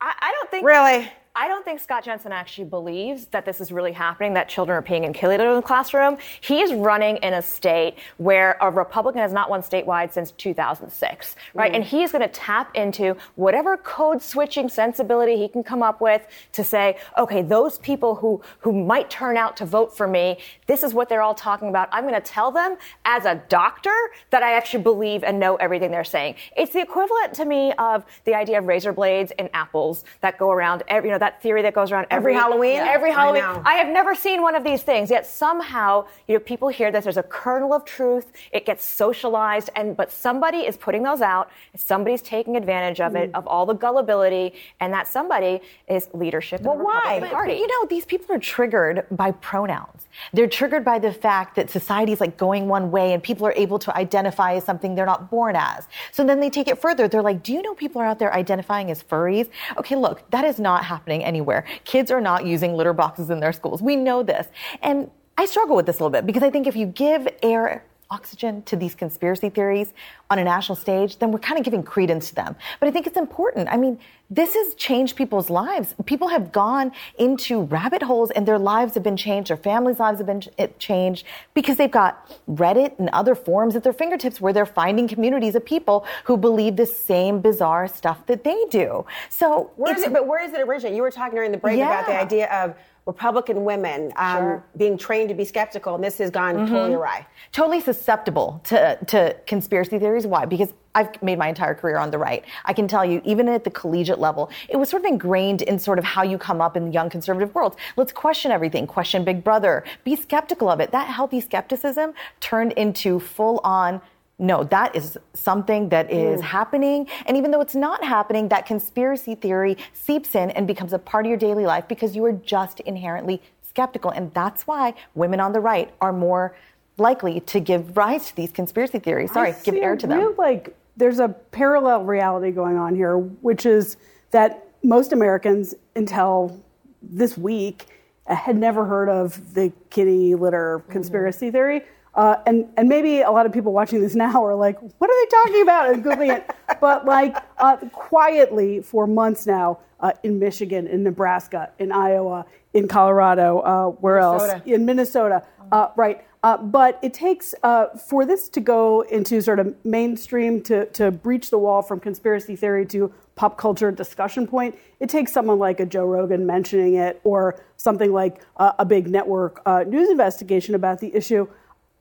I, I don't think really. I don't think Scott Jensen actually believes that this is really happening, that children are peeing in kitty litter in the classroom. He is running in a state where a Republican has not won statewide since 2006, right? Mm. And he is going to tap into whatever code switching sensibility he can come up with to say, okay, those people who, who might turn out to vote for me, this is what they're all talking about. I'm going to tell them as a doctor that I actually believe and know everything they're saying. It's the equivalent to me of the idea of razor blades and apples that go around every, you know, that theory that goes around Every Halloween? Every Halloween. know. I have never seen one of these things. Yet somehow, you know, people hear this. There's a kernel of truth. It gets socialized, and but somebody is putting those out. Somebody's taking advantage of Hmm. it, of all the gullibility, and that somebody is leadership. Well, why? But, you know, these people are triggered by pronouns. They're triggered by the fact that society is like going one way and people are able to identify as something they're not born as. So then they take it further. They're like, do you know people are out there identifying as furries? Okay, look, that is not happening anywhere. Kids are not using litter boxes in their schools. We know this. And I struggle with this a little bit because I think if you give air oxygen to these conspiracy theories on a national stage, then we're kind of giving credence to them. But I think it's important. I mean, this has changed people's lives. People have gone into rabbit holes and their lives have been changed, their families' lives have been changed because they've got Reddit and other forums at their fingertips where they're finding communities of people who believe the same bizarre stuff that they do. So Where is it? But where is it originate? You were talking during the break about the idea of Republican women um, Sure. being trained to be skeptical, and this has gone Mhm. totally awry. Totally susceptible to, to conspiracy theories. Why? Because I've made my entire career on the right. I can tell you, even at the collegiate level, it was sort of ingrained in sort of how you come up in the young conservative world. Let's question everything, question Big Brother, be skeptical of it. That healthy skepticism turned into full on no, that is something that is Mm. happening. And even though it's not happening, that conspiracy theory seeps in and becomes a part of your daily life because you are just inherently skeptical. And that's why women on the right are more likely to give rise to these conspiracy theories. Sorry, give air to them. real, like there's a parallel reality going on here, which is that most Americans until this week had never heard of the kitty litter conspiracy theory. Uh, and and maybe a lot of people watching this now are like, what are they talking about? And googling it, [LAUGHS] but like uh, quietly for months now uh, in Michigan, in Nebraska, in Iowa, in Colorado, uh, where Minnesota. else? In Minnesota, uh, right? Uh, but it takes uh, for this to go into sort of mainstream to to breach the wall from conspiracy theory to pop culture discussion point. It takes someone like a Joe Rogan mentioning it, or something like uh, a big network uh, news investigation about the issue.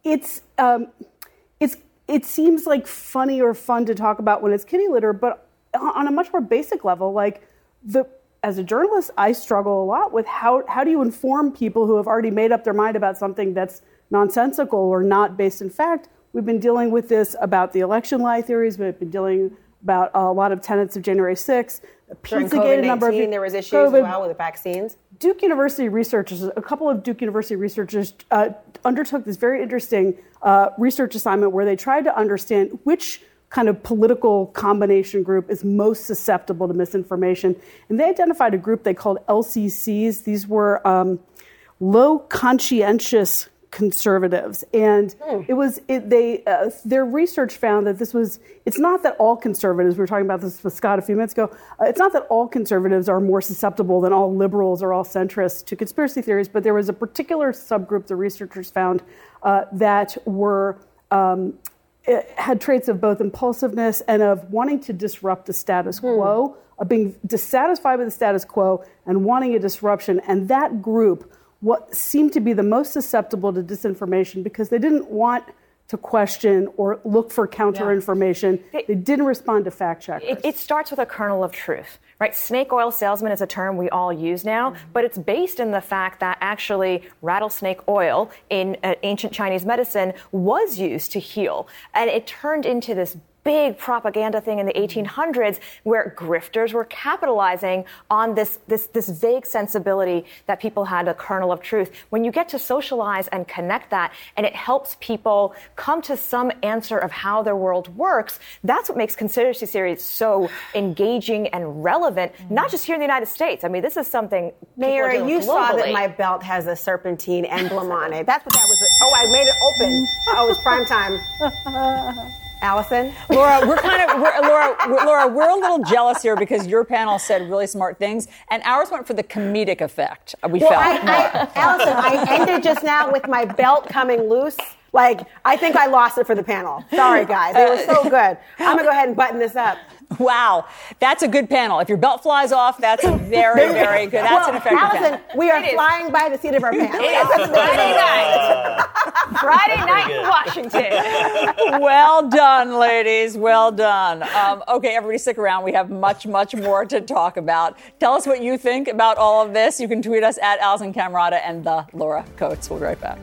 It's um, it's it seems like funny or fun to talk about when it's kitty litter, but on a much more basic level, like the as a journalist, I struggle a lot with how, how do you inform people who have already made up their mind about something that's nonsensical or not based in fact. We've been dealing with this about the election lie theories. We've been dealing about a lot of tenets of January 6th. Pizzagate, a number of there was issues COVID. as well with the vaccines. Duke University researchers, a couple of Duke University researchers uh, undertook this very interesting uh, research assignment where they tried to understand which kind of political combination group is most susceptible to misinformation. And they identified a group they called LCCs. These were um, low conscientious conservatives. And it was it, they uh, their research found that this was it's not that all conservatives we were talking about this with scott a few minutes ago uh, it's not that all conservatives are more susceptible than all liberals or all centrists to conspiracy theories but there was a particular subgroup the researchers found uh, that were um, had traits of both impulsiveness and of wanting to disrupt the status quo of being dissatisfied with the status quo and wanting a disruption. And that group what seemed to be the most susceptible to disinformation because they didn't want to question or look for counter information. They, didn't respond to fact checkers. It, it starts with a kernel of truth, right? Snake oil salesman is a term we all use now, but it's based in the fact that actually rattlesnake oil in uh, ancient Chinese medicine was used to heal. And it turned into this big propaganda thing in the mm-hmm. 1800s where grifters were capitalizing on this, this, this vague sensibility that people had a kernel of truth. When you get to socialize and connect that and it helps people come to some answer of how their world works, that's what makes conspiracy theories so engaging and relevant, mm-hmm. not just here in the United States. I mean, this is something Mayor, people are doing you saw that my belt has a serpentine emblem on it. [LAUGHS] That's what that was. Oh, I made it open. Oh, it was prime time. [LAUGHS] Alisyn? Laura, we're kind of we're, Laura, we're, Laura, we're a little jealous here because your panel said really smart things, and ours went for the comedic effect. uh, We Well, felt. I, I, Alisyn, I ended just now with my belt coming loose. Like, I think I lost it for the panel. Sorry, guys. They were so good. I'm going to go ahead and button this up. Wow, that's a good panel. If your belt flies off, that's a very, very good. That's well, an effective Alisyn, panel. we are flying by the seat of our pants. It is Friday night. [LAUGHS] Friday night in Washington. [LAUGHS] well done, ladies. Well done. Um, okay, everybody, stick around. We have much, much more to talk about. Tell us what you think about all of this. You can tweet us at Alisyn Camerota and the Laura Coates. We'll be right back.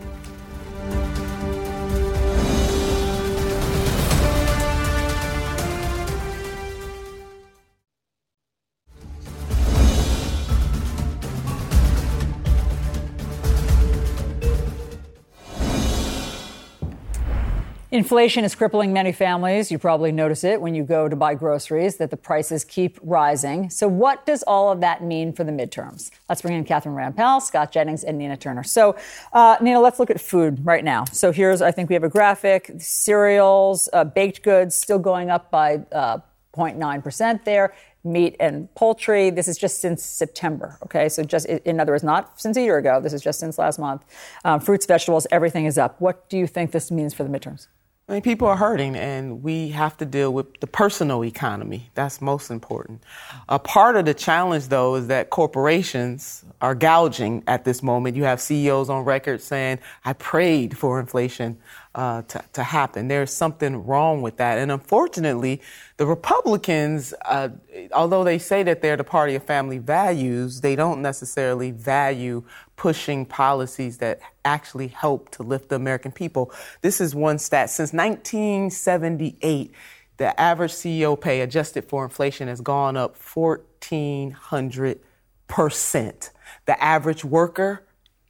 Inflation is crippling many families. You probably notice it when you go to buy groceries that the prices keep rising. So, what does all of that mean for the midterms? Let's bring in Catherine Rampell, Scott Jennings, and Nina Turner. So, uh, Nina, let's look at food right now. So, here's I think we have a graphic: cereals, uh, baked goods still going up by uh, 0.9 percent there. Meat and poultry. This is just since September. Okay, so just in other words, not since a year ago. This is just since last month. Um, fruits, vegetables, everything is up. What do you think this means for the midterms? I mean, people are hurting, and we have to deal with the personal economy. That's most important. A part of the challenge, though, is that corporations are gouging at this moment. You have CEOs on record saying, I prayed for inflation uh, to, to happen. There's something wrong with that. And unfortunately, the Republicans, uh, although they say that they're the party of family values, they don't necessarily value pushing policies that actually help to lift the American people. This is one stat. Since 1978, the average CEO pay adjusted for inflation has gone up 1,400%. The average worker,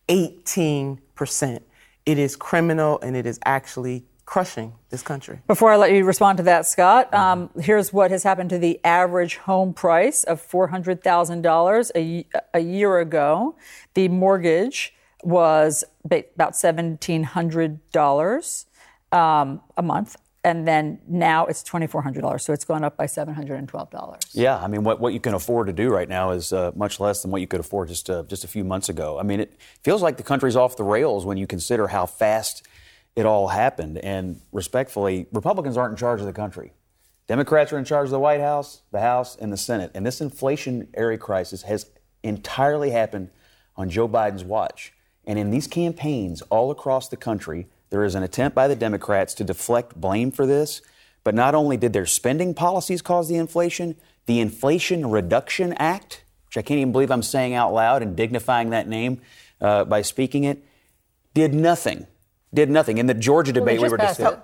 18%. It is criminal and it is actually crushing this country. Before I let you respond to that, Scott, um, here's what has happened to the average home price of $400,000 a, a year ago. The mortgage was ba- about $1,700 um, a month. And then now it's $2,400. So it's gone up by $712. Yeah, I mean, what, what you can afford to do right now is uh, much less than what you could afford just uh, just a few months ago. I mean, it feels like the country's off the rails when you consider how fast it all happened. And respectfully, Republicans aren't in charge of the country. Democrats are in charge of the White House, the House, and the Senate. And this inflationary crisis has entirely happened on Joe Biden's watch. And in these campaigns all across the country, there is an attempt by the Democrats to deflect blame for this. But not only did their spending policies cause the inflation, the Inflation Reduction Act, which I can't even believe I'm saying out loud and dignifying that name uh, by speaking it, did nothing. Did nothing. In the Georgia Well, they debate we just were passed discussing.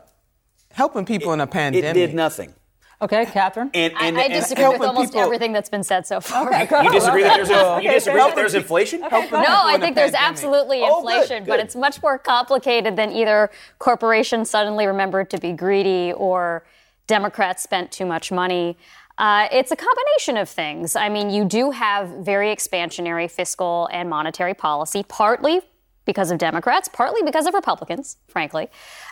Helping people in a pandemic. It did nothing. Okay, Catherine. And, and, I and- disagree with almost people- everything that's been said so far. You disagree that there's, a, you Okay, disagree that there's inflation? No, I think there's absolutely Oh, good, inflation, but it's much more complicated than either corporations suddenly remembered to be greedy or Democrats spent too much money. Uh, it's a combination of things. I mean, you do have very expansionary fiscal and monetary policy, partly because of Democrats, partly because of Republicans, frankly.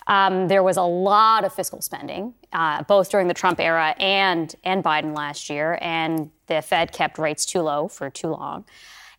Um, there was a lot of fiscal spending, uh, both during the Trump era and, and Biden last year, and the Fed kept rates too low for too long.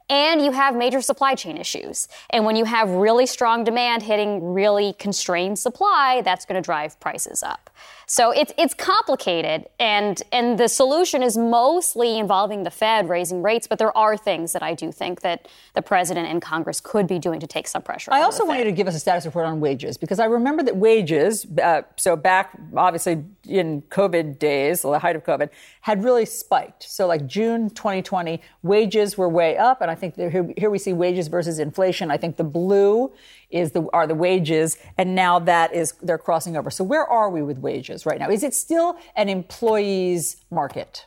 And you have major supply chain issues. And when you have really strong demand hitting really constrained supply, that's going to drive prices up. So it's it's complicated, and and the solution is mostly involving the Fed raising rates. But there are things that I do think that the president and Congress could be doing to take some pressure. I also want you to give us a status report on wages because I remember that wages, uh, so back obviously in COVID days, the height of COVID, had really spiked. So like June 2020, wages were way up, and I think here, here we see wages versus inflation. I think the blue is the are the wages, and now that is they're crossing over. So where are we with wages right now? Is it still an employees market?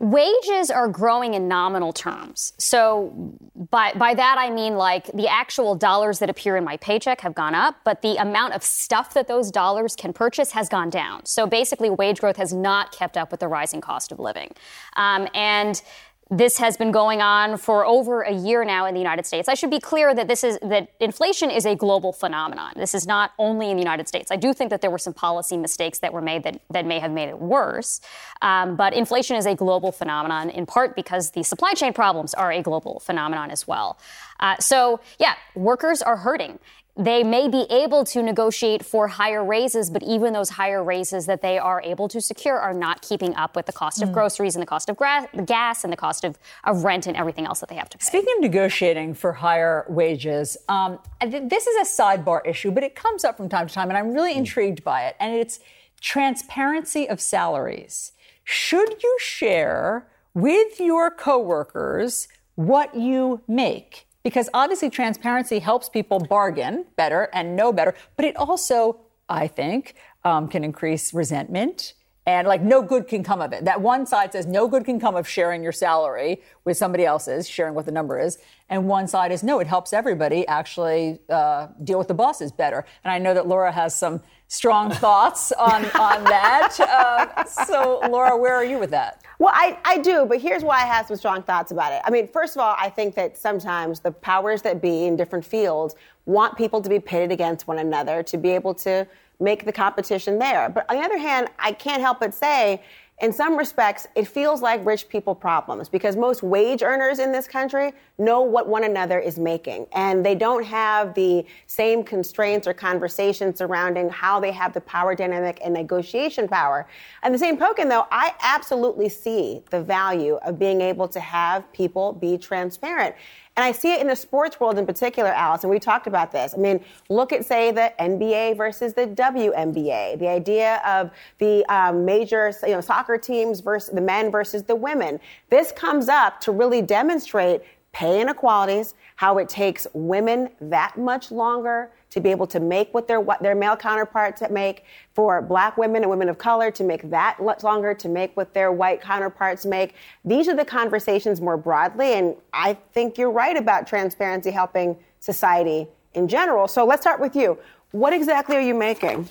Wages are growing in nominal terms. So by, by that I mean like the actual dollars that appear in my paycheck have gone up, but the amount of stuff that those dollars can purchase has gone down. So basically wage growth has not kept up with the rising cost of living. Um, and this has been going on for over a year now in the United States. I should be clear that this is that inflation is a global phenomenon. This is not only in the United States. I do think that there were some policy mistakes that were made that, that may have made it worse. Um, but inflation is a global phenomenon in part because the supply chain problems are a global phenomenon as well. Uh, so yeah, workers are hurting they may be able to negotiate for higher raises, but even those higher raises that they are able to secure are not keeping up with the cost of Mm. groceries and the cost of gra- gas and the cost of, of rent and everything else that they have to pay. Speaking of negotiating for higher wages, um, this is a sidebar issue, but it comes up from time to time, and I'm really intrigued by it. And it's transparency of salaries. Should you share with your coworkers what you make? Because obviously, transparency helps people bargain better and know better, but it also, I think, um, can increase resentment and like no good can come of it. That one side says no good can come of sharing your salary with somebody else's, sharing what the number is, and one side is no, it helps everybody actually uh, deal with the bosses better. And I know that Laura has some strong thoughts on on that. Uh, so, Laura, where are you with that? Well, I, I do, but here's why I have some strong thoughts about it. I mean, first of all, I think that sometimes the powers that be in different fields want people to be pitted against one another to be able to make the competition there. But on the other hand, I can't help but say, in some respects, it feels like rich people problems because most wage earners in this country know what one another is making. And they don't have the same constraints or conversations surrounding how they have the power dynamic and negotiation power. And the same token, though, I absolutely see the value of being able to have people be transparent. And I see it in the sports world in particular, Alice, and we talked about this. I mean, look at, say, the NBA versus the WNBA, the idea of the um, major you know, soccer teams versus the men versus the women. This comes up to really demonstrate pay inequalities, how it takes women that much longer to be able to make what their what their male counterparts make, for black women and women of color to make that longer to make what their white counterparts make. These are the conversations more broadly, and I think you're right about transparency helping society in general. So let's start with you. What exactly are you making?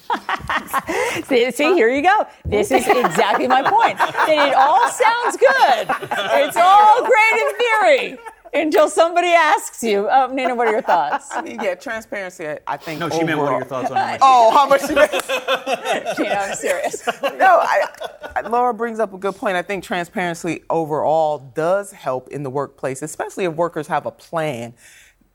[LAUGHS] see, see, here you go. This is exactly my point. That it all sounds good. It's all great in theory until somebody asks you, oh, Nina, what are your thoughts? I [LAUGHS] mean, yeah, transparency. I- I think. No, she meant what are your thoughts on how much Oh, how much? [LAUGHS] you Tina, [LAUGHS] I'm serious. no, I, I- Laura brings up a good point. I think transparency overall does help in the workplace, especially if workers have a plan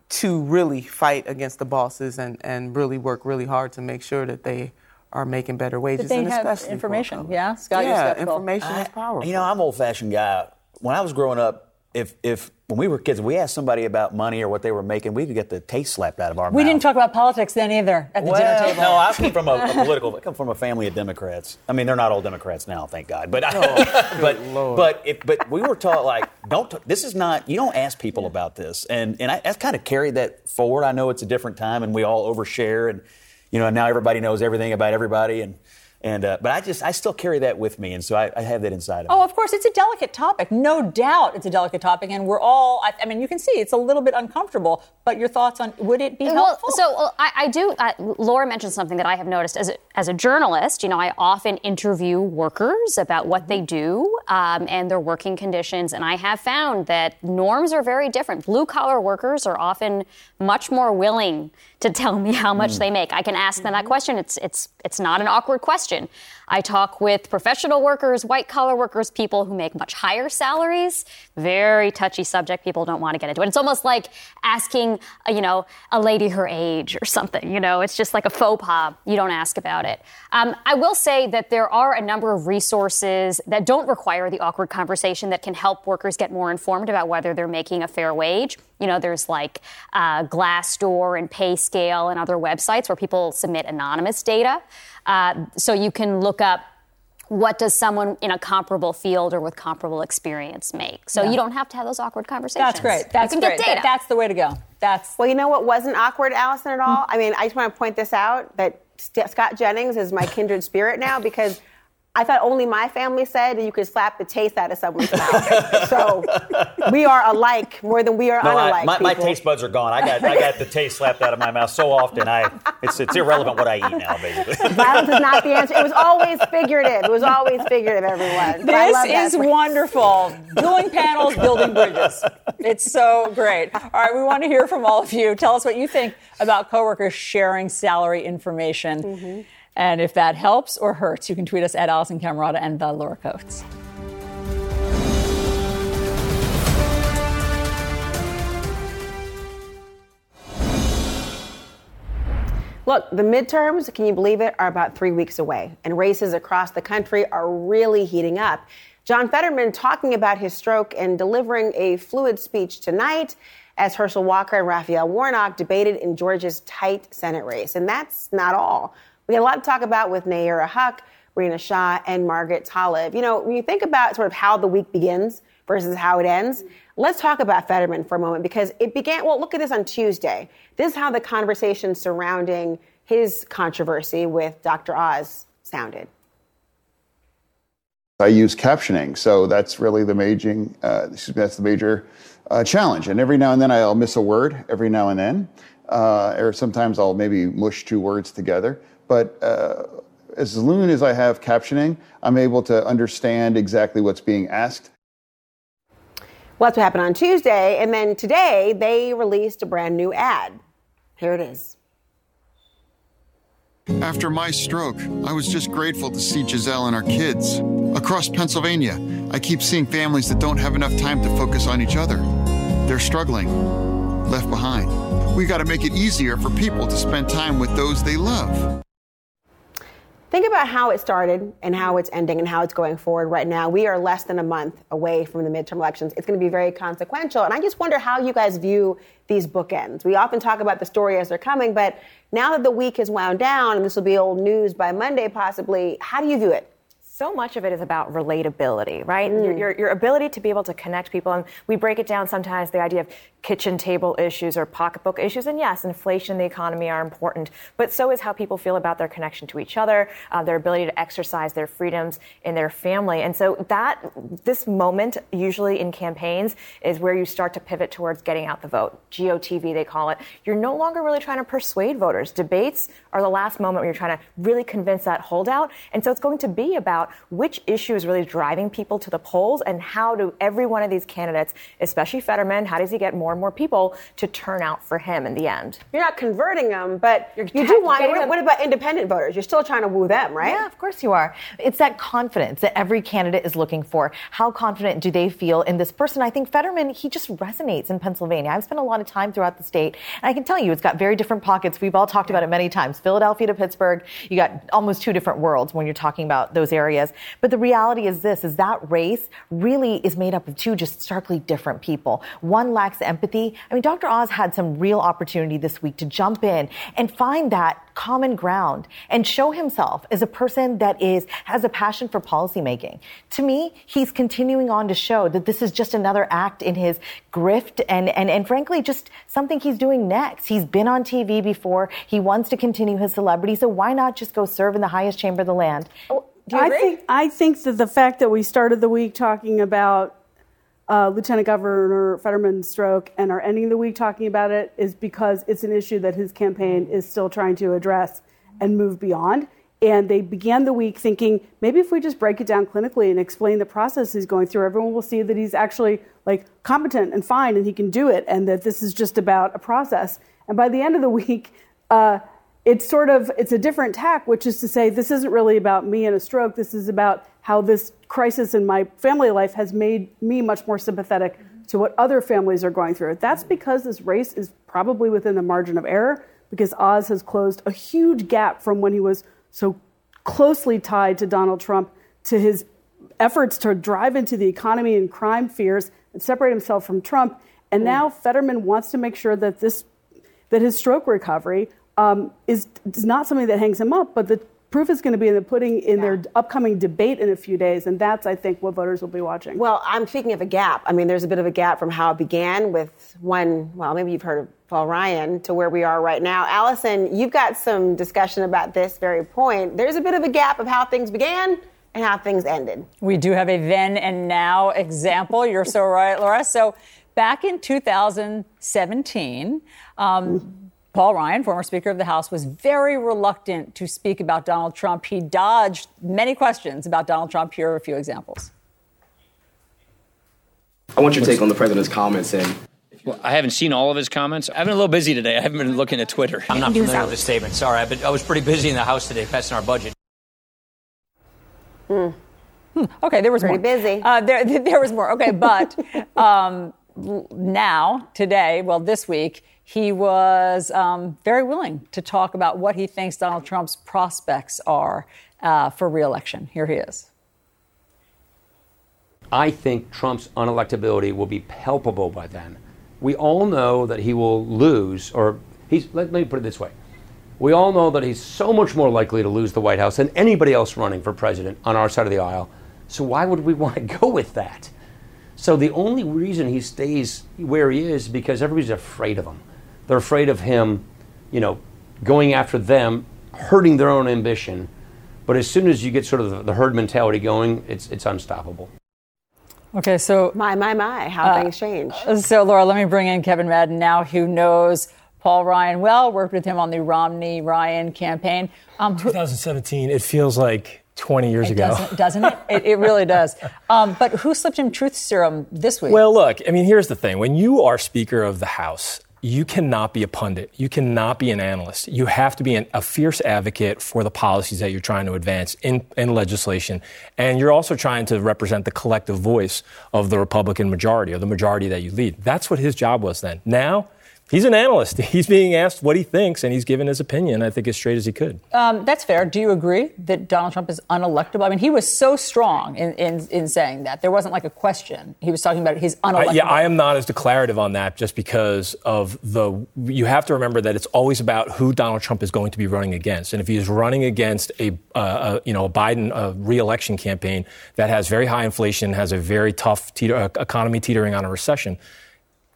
to really fight against the bosses and, and really work really hard to make sure that they are making better wages. That they and have especially information. Yeah, Scott, you're yeah, skeptical. information is I- powerful. You know, I'm an old fashioned guy. When I was growing up, if if when we were kids, we asked somebody about money or what they were making, we could get the taste slapped out of our mouth. We mouth. didn't talk about politics then either at the well, dinner table. No, I [LAUGHS] came from a, a political. I come from a family of Democrats. I mean, they're not all Democrats now, thank God. But oh, [LAUGHS] but but if, but we were taught like, don't. t- This is not. You don't ask people about this, and and I, I kind of carried that forward. I know it's a different time, and we all overshare, and you know, now everybody knows everything about everybody, and and uh, but I just I still carry that with me, and so I, I have that inside of me. Oh, of course, it's a delicate topic. No doubt it's a delicate topic, and we're all, I, I mean, you can see it's a little bit uncomfortable, but your thoughts on would it be Well, helpful? so uh, I, I do. Uh, Laura mentioned something that I have noticed as a, as a journalist. You know, I often interview workers about what they do um, and their working conditions, and I have found that norms are very different. Blue collar workers are often much more willing to tell me how much Mm. they make. I can ask them that question. It's it's it's not an awkward question. I talk with professional workers, white collar workers, people who make much higher salaries. Very touchy subject. People don't want to get into it. It's almost like asking, uh, you know, a lady her age or something. You know, it's just like a faux pas. You don't ask about it. Um, I will say that there are a number of resources that don't require the awkward conversation that can help workers get more informed about whether they're making a fair wage. You know, there's like uh, Glassdoor and PayScale and other websites where people submit anonymous data. Uh, so you can look up what does someone in a comparable field or with comparable experience make. So Yeah. you don't have to have those awkward conversations. That's great. That's you can great. get data. That- that's the way to go. That's well. You know what wasn't awkward, Alisyn, at all? I mean, I just want to point this out that St- Scott Jennings is my kindred spirit now because. I thought only my family said you could slap the taste out of someone's mouth. so we are alike more than we are No, I, my, my taste buds are gone. I got I got the taste slapped out of my mouth so often. I it's it's irrelevant what I eat now, basically. [LAUGHS] Violence is not the answer. It was always figurative. It was always figurative, everyone. But I love that This is phrase. wonderful. Dueling panels, building bridges. It's so great. All right, we want to hear from all of you. Tell us what you think about coworkers sharing salary information. Mm-hmm. And if that helps or hurts, you can tweet us at Alisyn Camerota and the Laura Coates. Look, the midterms, can you believe it, are about three weeks away, and races across the country are really heating up. John Fetterman talking about his stroke and delivering a fluid speech tonight as Herschel Walker and Raphael Warnock debated in Georgia's tight Senate race. And that's not all. We had a lot to talk about with Nayyera Haq, Rina Shah, and Margaret Talev. You know, when you think about sort of how the week begins versus how it ends, let's talk about Fetterman for a moment because it began, well, look at this on Tuesday. This is how the conversation surrounding his controversy with Dr. Oz sounded. I use captioning, so that's really the major. Uh, that's the major uh, challenge. And every now and then I'll miss a word. Every now and then, uh, or sometimes I'll maybe mush two words together. But uh, as soon as I have captioning, I'm able to understand exactly what's being asked. Well, that's what happened on Tuesday. And then today, they released a brand new ad. Here it is. After my stroke, I was just grateful to see Gisele and our kids. Across Pennsylvania, I keep seeing families that don't have enough time to focus on each other. They're struggling, left behind. We got to make it easier for people to spend time with those they love. Think about how it started and how it's ending and how it's going forward right now. We are less than a month away from the midterm elections. It's going to be very consequential. And I just wonder how you guys view these bookends. We often talk about the story as they're coming, but now that the week has wound down and this will be old news by Monday possibly, how do you view it? So much of it is about relatability, right? Your, your, your ability to be able to connect people. And we break it down sometimes the idea of kitchen table issues or pocketbook issues. And yes, inflation and the economy are important, but so is how people feel about their connection to each other, uh, their ability to exercise their freedoms in their family. And so that, this moment, usually in campaigns, is where you start to pivot towards getting out the vote. GOTV, they call it. You're no longer really trying to persuade voters. Debates are the last moment where you're trying to really convince that holdout. And so it's going to be about which issue is really driving people to the polls and how do every one of these candidates, especially Fetterman, how does he get more and more people to turn out for him in the end? You're not converting them, but you ta- do want. What, what about independent voters? You're still trying to woo them, right? Yeah, of course you are. It's that confidence that every candidate is looking for. How confident do they feel in this person? I think Fetterman, he just resonates in Pennsylvania. I've spent a lot of time throughout the state, and I can tell you it's got very different pockets. We've all talked about it many times. Philadelphia to Pittsburgh, you got almost two different worlds when you're talking about those areas. But the reality is this, is that race really is made up of two just starkly different people. One lacks empathy. I mean, Dr. Oz had some real opportunity this week to jump in and find that common ground and show himself as a person that is has a passion for policymaking. To me, he's continuing on to show that this is just another act in his grift and and and frankly just something he's doing next. He's been on TV before. He wants to continue his celebrity, so why not just go serve in the highest chamber of the land? I think I think that the fact that we started the week talking about uh, Lieutenant Governor Fetterman's stroke and are ending the week talking about it is because it's an issue that his campaign is still trying to address and move beyond. And they began the week thinking maybe if we just break it down clinically and explain the process he's going through, everyone will see that he's actually like competent and fine and he can do it, and that this is just about a process. And by the end of the [LAUGHS] week, uh, it's sort of it's a different tack, which is to say this isn't really about me and a stroke. This is about how this crisis in my family life has made me much more sympathetic to what other families are going through. That's because this race is probably within the margin of error because Oz has closed a huge gap from when he was so closely tied to Donald Trump to his efforts to drive into the economy and crime fears and separate himself from Trump. And hmm. now Fetterman wants to make sure that this that his stroke recovery um, is, is not something that hangs him up, but the proof is going to be in the pudding in yeah. their upcoming debate in a few days, and that's, I think, what voters will be watching. Well, I'm speaking of a gap. I mean, there's a bit of a gap from how it began with one, well, maybe you've heard of Paul Ryan to where we are right now. Alisyn, you've got some discussion about this very point. There's a bit of a gap of how things began and how things ended. We do have a then and now example. You're so right, Laura. So back in 2017, um, Paul Ryan, former Speaker of the House, was very reluctant to speak about Donald Trump. He dodged many questions about Donald Trump. Here are a few examples. I want your take on the president's comments and. Well, I haven't seen all of his comments. I've been a little busy today. I haven't been looking at Twitter. I'm not familiar with the statement. Sorry, I've been, I was pretty busy in the House today passing our budget. Hmm. Hmm. Okay, there was Pretty more. busy. Uh, there, [LAUGHS] there was more. Okay, but um, now, today, well, this week, he was um, very willing to talk about what he thinks Donald Trump's prospects are uh, for reelection. Here he is. I think Trump's unelectability will be palpable by then. We all know that he will lose, or he's, let, let me put it this way. We all know that he's so much more likely to lose the White House than anybody else running for president on our side of the aisle. So why would we [LAUGHS] want to go with that? So the only reason he stays where he is because everybody's afraid of him. They're afraid of him, you know, going after them, hurting their own ambition. But as soon as you get sort of the, the herd mentality going, it's it's unstoppable. Okay, so my my my, how uh, things change. So Laura, let me bring in Kevin Madden now, who knows Paul Ryan well, worked with him on the Romney Ryan campaign. Um, 2017, it feels like 20 years it ago. Doesn't, [LAUGHS] doesn't it? it? it? really does. Um, but who slipped him truth serum this week? Well, look, I mean, here's the thing. When you are Speaker of the House, you cannot be a pundit. You cannot be an analyst. You have to be an, a fierce advocate for the policies that you're trying to advance in, in legislation. And you're also trying to represent the collective voice of the Republican majority, or the majority that you lead. That's what his job was then. Now, He's an analyst. [LAUGHS] He's being asked what he thinks, and he's given his opinion, I think, as straight as he could. Um, that's fair. Do you agree that Donald Trump is unelectable? I mean, he was so strong in, in, in saying that. There wasn't like a question. He was talking about his unelectable. I, yeah, I am not as declarative on that just because of the. You have to remember that it's always about who Donald Trump is going to be running against. And if he is running against a, uh, a you know, a Biden uh, reelection campaign that has very high inflation, has a very tough teeter, uh, economy teetering on a recession,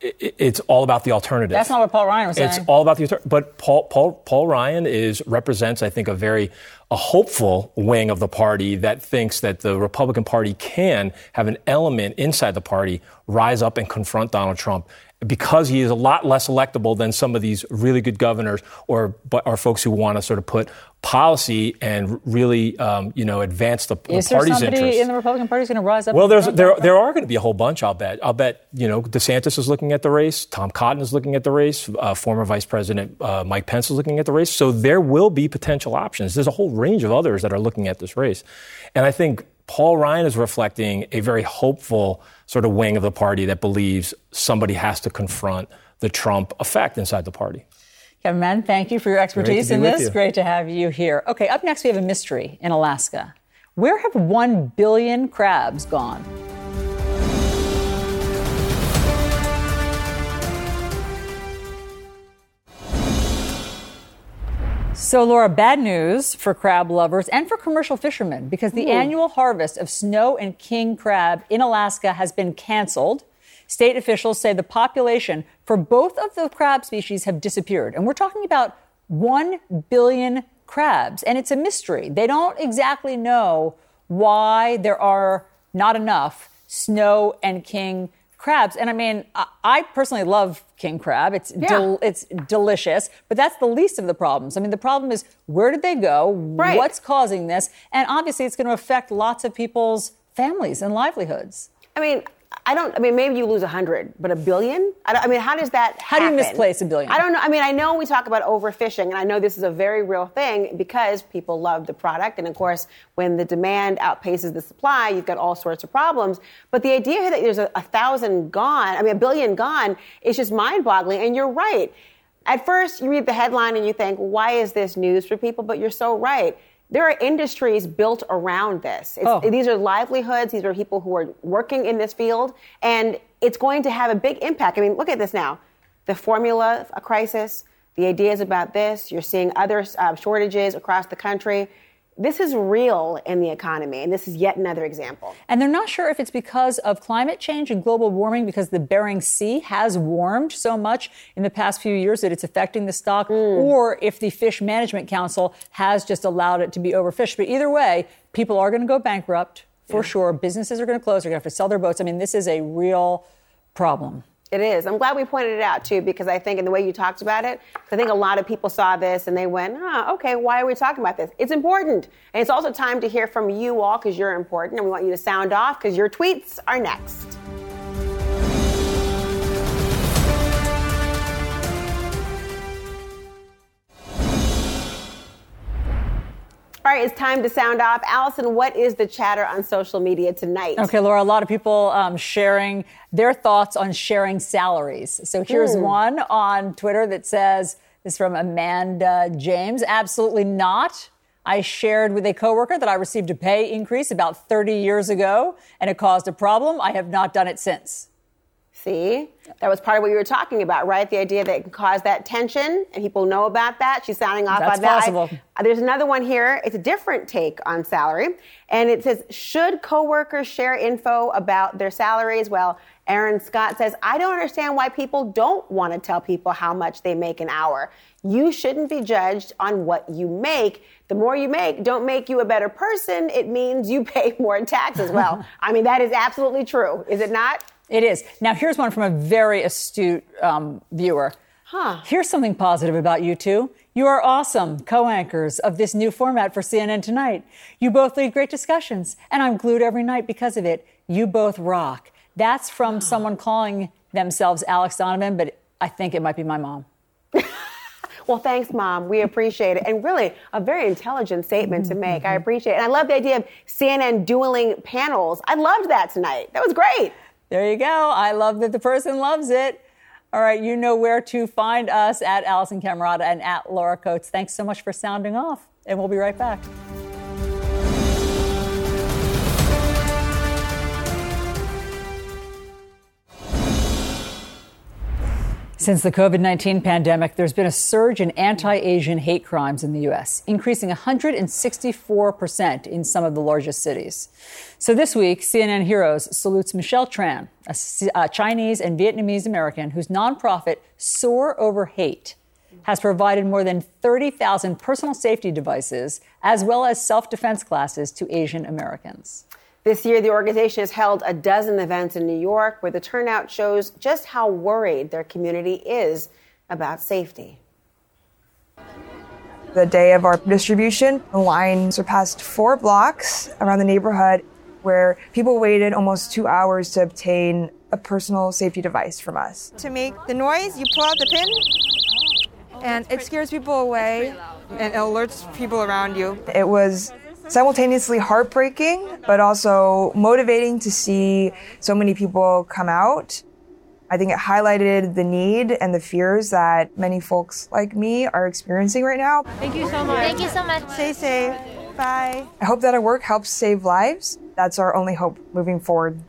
it's all about the alternative. That's not what Paul Ryan was saying. It's all about the alternative. but Paul Paul Paul Ryan is represents I think a very a hopeful wing of the party that thinks that the Republican Party can have an element inside the party rise up and confront Donald Trump because he is a lot less electable than some of these really good governors or or folks who want to sort of put policy and really um, you know advance the, is the party's there somebody interests. in the Republican Party is going to rise up? Well, there's there there are going to be a whole bunch. I'll bet. I'll bet. You know, DeSantis is looking at the race. Tom Cotton is looking at the race. Uh, former Vice President uh, Mike Pence is looking at the race. So there will be potential options. There's a whole range of others that are looking at this race, and I think Paul Ryan is reflecting a very hopeful sort of wing of the party that believes somebody has to confront the Trump effect inside the party. Kevin Madden, thank you for your expertise in this. Great to have you here. Okay, up next we have a mystery in Alaska. Where have 1 billion crabs gone? So, Laura, bad news for crab lovers and for commercial fishermen because the Ooh. annual harvest of snow and king crab in Alaska has been canceled. State officials say the population for both of the crab species have disappeared. And we're talking about 1 billion crabs. And it's a mystery. They don't exactly know why there are not enough snow and king crabs. And I mean, I, I personally love king crab. It's del- it's delicious, but that's the least of the problems. I mean, the problem is where did they go? Right. What's causing this? And obviously, it's going to affect lots of people's families and livelihoods. I mean, I don't. I mean, maybe you lose a hundred, but a billion? I, don't, I mean, how does that? How do you misplace a billion? I don't know. I mean, I know we talk about overfishing, and I know this is a very real thing because people love the product, and of course, when the demand outpaces the supply, you've got all sorts of problems. But the idea that there's a, a thousand gone, I mean, a billion gone, is just mind-boggling. And you're right. At first, you read the headline and you think, why is this news for people? But you're so right. There are industries built around this. It's, Oh. These are livelihoods. These are people who are working in this field, and it's going to have a big impact. I mean, look at this now: the formula of a crisis, the ideas about this. You're seeing other uh, shortages across the country. This is real in the economy, and this is yet another example. And they're not sure if it's because of climate change and global warming, because the Bering Sea has warmed so much in the past few years that it's affecting the stock, mm. or if the Fish Management Council has just allowed it to be overfished. But either way, people are going to go bankrupt for sure. Businesses are going to close. They're going to have to sell their boats. I mean, this is a real problem. It is. I'm glad we pointed it out too, because I think in the way you talked about it, I think a lot of people saw this and they went, oh, okay, why are we talking about this? It's important. And it's also time to hear from you all because you're important and we want you to sound off because your tweets are next. All right, it's time to sound off. Alisyn, what is the chatter on social media tonight? Okay, Laura, a lot of people um, sharing their thoughts on sharing salaries. So here's Hmm. one on Twitter that says, this is from Amanda James. Absolutely not. I shared with a coworker that I received a pay increase about 30 years ago, and it caused a problem. I have not done it since. See, that was part of what you were talking about, right? The idea that it can cause that tension, and people know about that. She's sounding off That's on that. I- possible. uh, there's another one here. It's a different take on salary, and it says, "Should coworkers share info about their salaries?" Well, Aaron Scott says, "I don't understand why people don't want to tell people how much they make an hour. You shouldn't be judged on what you make." The more you make, don't make you a better person. It means you [LAUGHS] pay more in taxes. Well, [LAUGHS] I mean, that is absolutely true, is it not? It is. Now, here's one from a very astute um, viewer. Huh. Here's something positive about you two. You are awesome co anchors of this new format for CNN Tonight. You both lead great discussions, and I'm glued every night because of it. You both rock. That's from someone calling themselves Alex Donovan, but I think it might be my mom. [LAUGHS] Well, thanks, Mom. We appreciate it. And really, a very intelligent statement to make. I appreciate it. And I love the idea of CNN dueling panels. I loved that tonight. That was great. There you go. I love that the person loves it. All right, you know where to find us at Alisyn Camerota and at Laura Coates. Thanks so much for sounding off, and we'll be right back. Since the COVID 19 pandemic, there's been a surge in anti Asian hate crimes in the U.S., increasing 164% in some of the largest cities. So this week, CNN Heroes salutes Michelle Tran, a uh, Chinese and Vietnamese American whose nonprofit Soar Over Hate has provided more than 30,000 personal safety devices as well as self defense classes to Asian Americans. This year, the organization has held a dozen events in New York where the turnout shows just how worried their community is about safety. The day of our distribution, the line surpassed four blocks around the neighborhood where people waited almost two hours to obtain a personal safety device from us. To make the noise, you pull out the pin, and it scares people away and it alerts people around you. It was simultaneously heartbreaking, but also motivating to see so many people come out. I think it highlighted the need and the fears that many folks like me are experiencing right now. Thank you so much. Thank you so much. Stay safe. Bye. I hope that our work helps save lives. That's our only hope moving forward.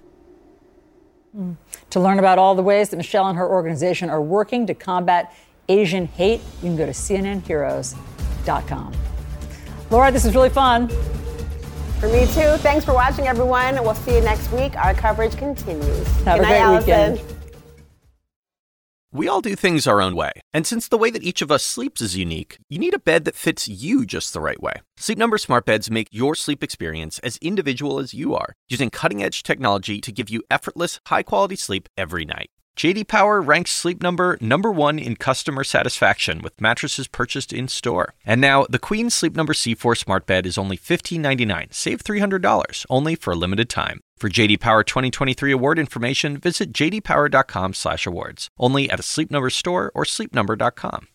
Hmm. To learn about all the ways that Michelle and her organization are working to combat Asian hate, you can go to CNNHeroes.com. Laura, this is really fun. For me too. Thanks for watching, everyone. We'll see you next week. Our coverage continues. Have Good a night, great Alisyn. weekend. We all do things our own way. And since the way that each of us sleeps is unique, you need a bed that fits you just the right way. Sleep Number smart beds make your sleep experience as individual as you are, using cutting-edge technology to give you effortless, high-quality sleep every night. JD Power ranks Sleep Number number 1 in customer satisfaction with mattresses purchased in-store. And now, the Queen Sleep Number C4 smart bed is only $15.99, save $300 only for a limited time. For JD Power 2023 award information, visit jdpower.com/awards. Only at a Sleep Number store or sleepnumber.com.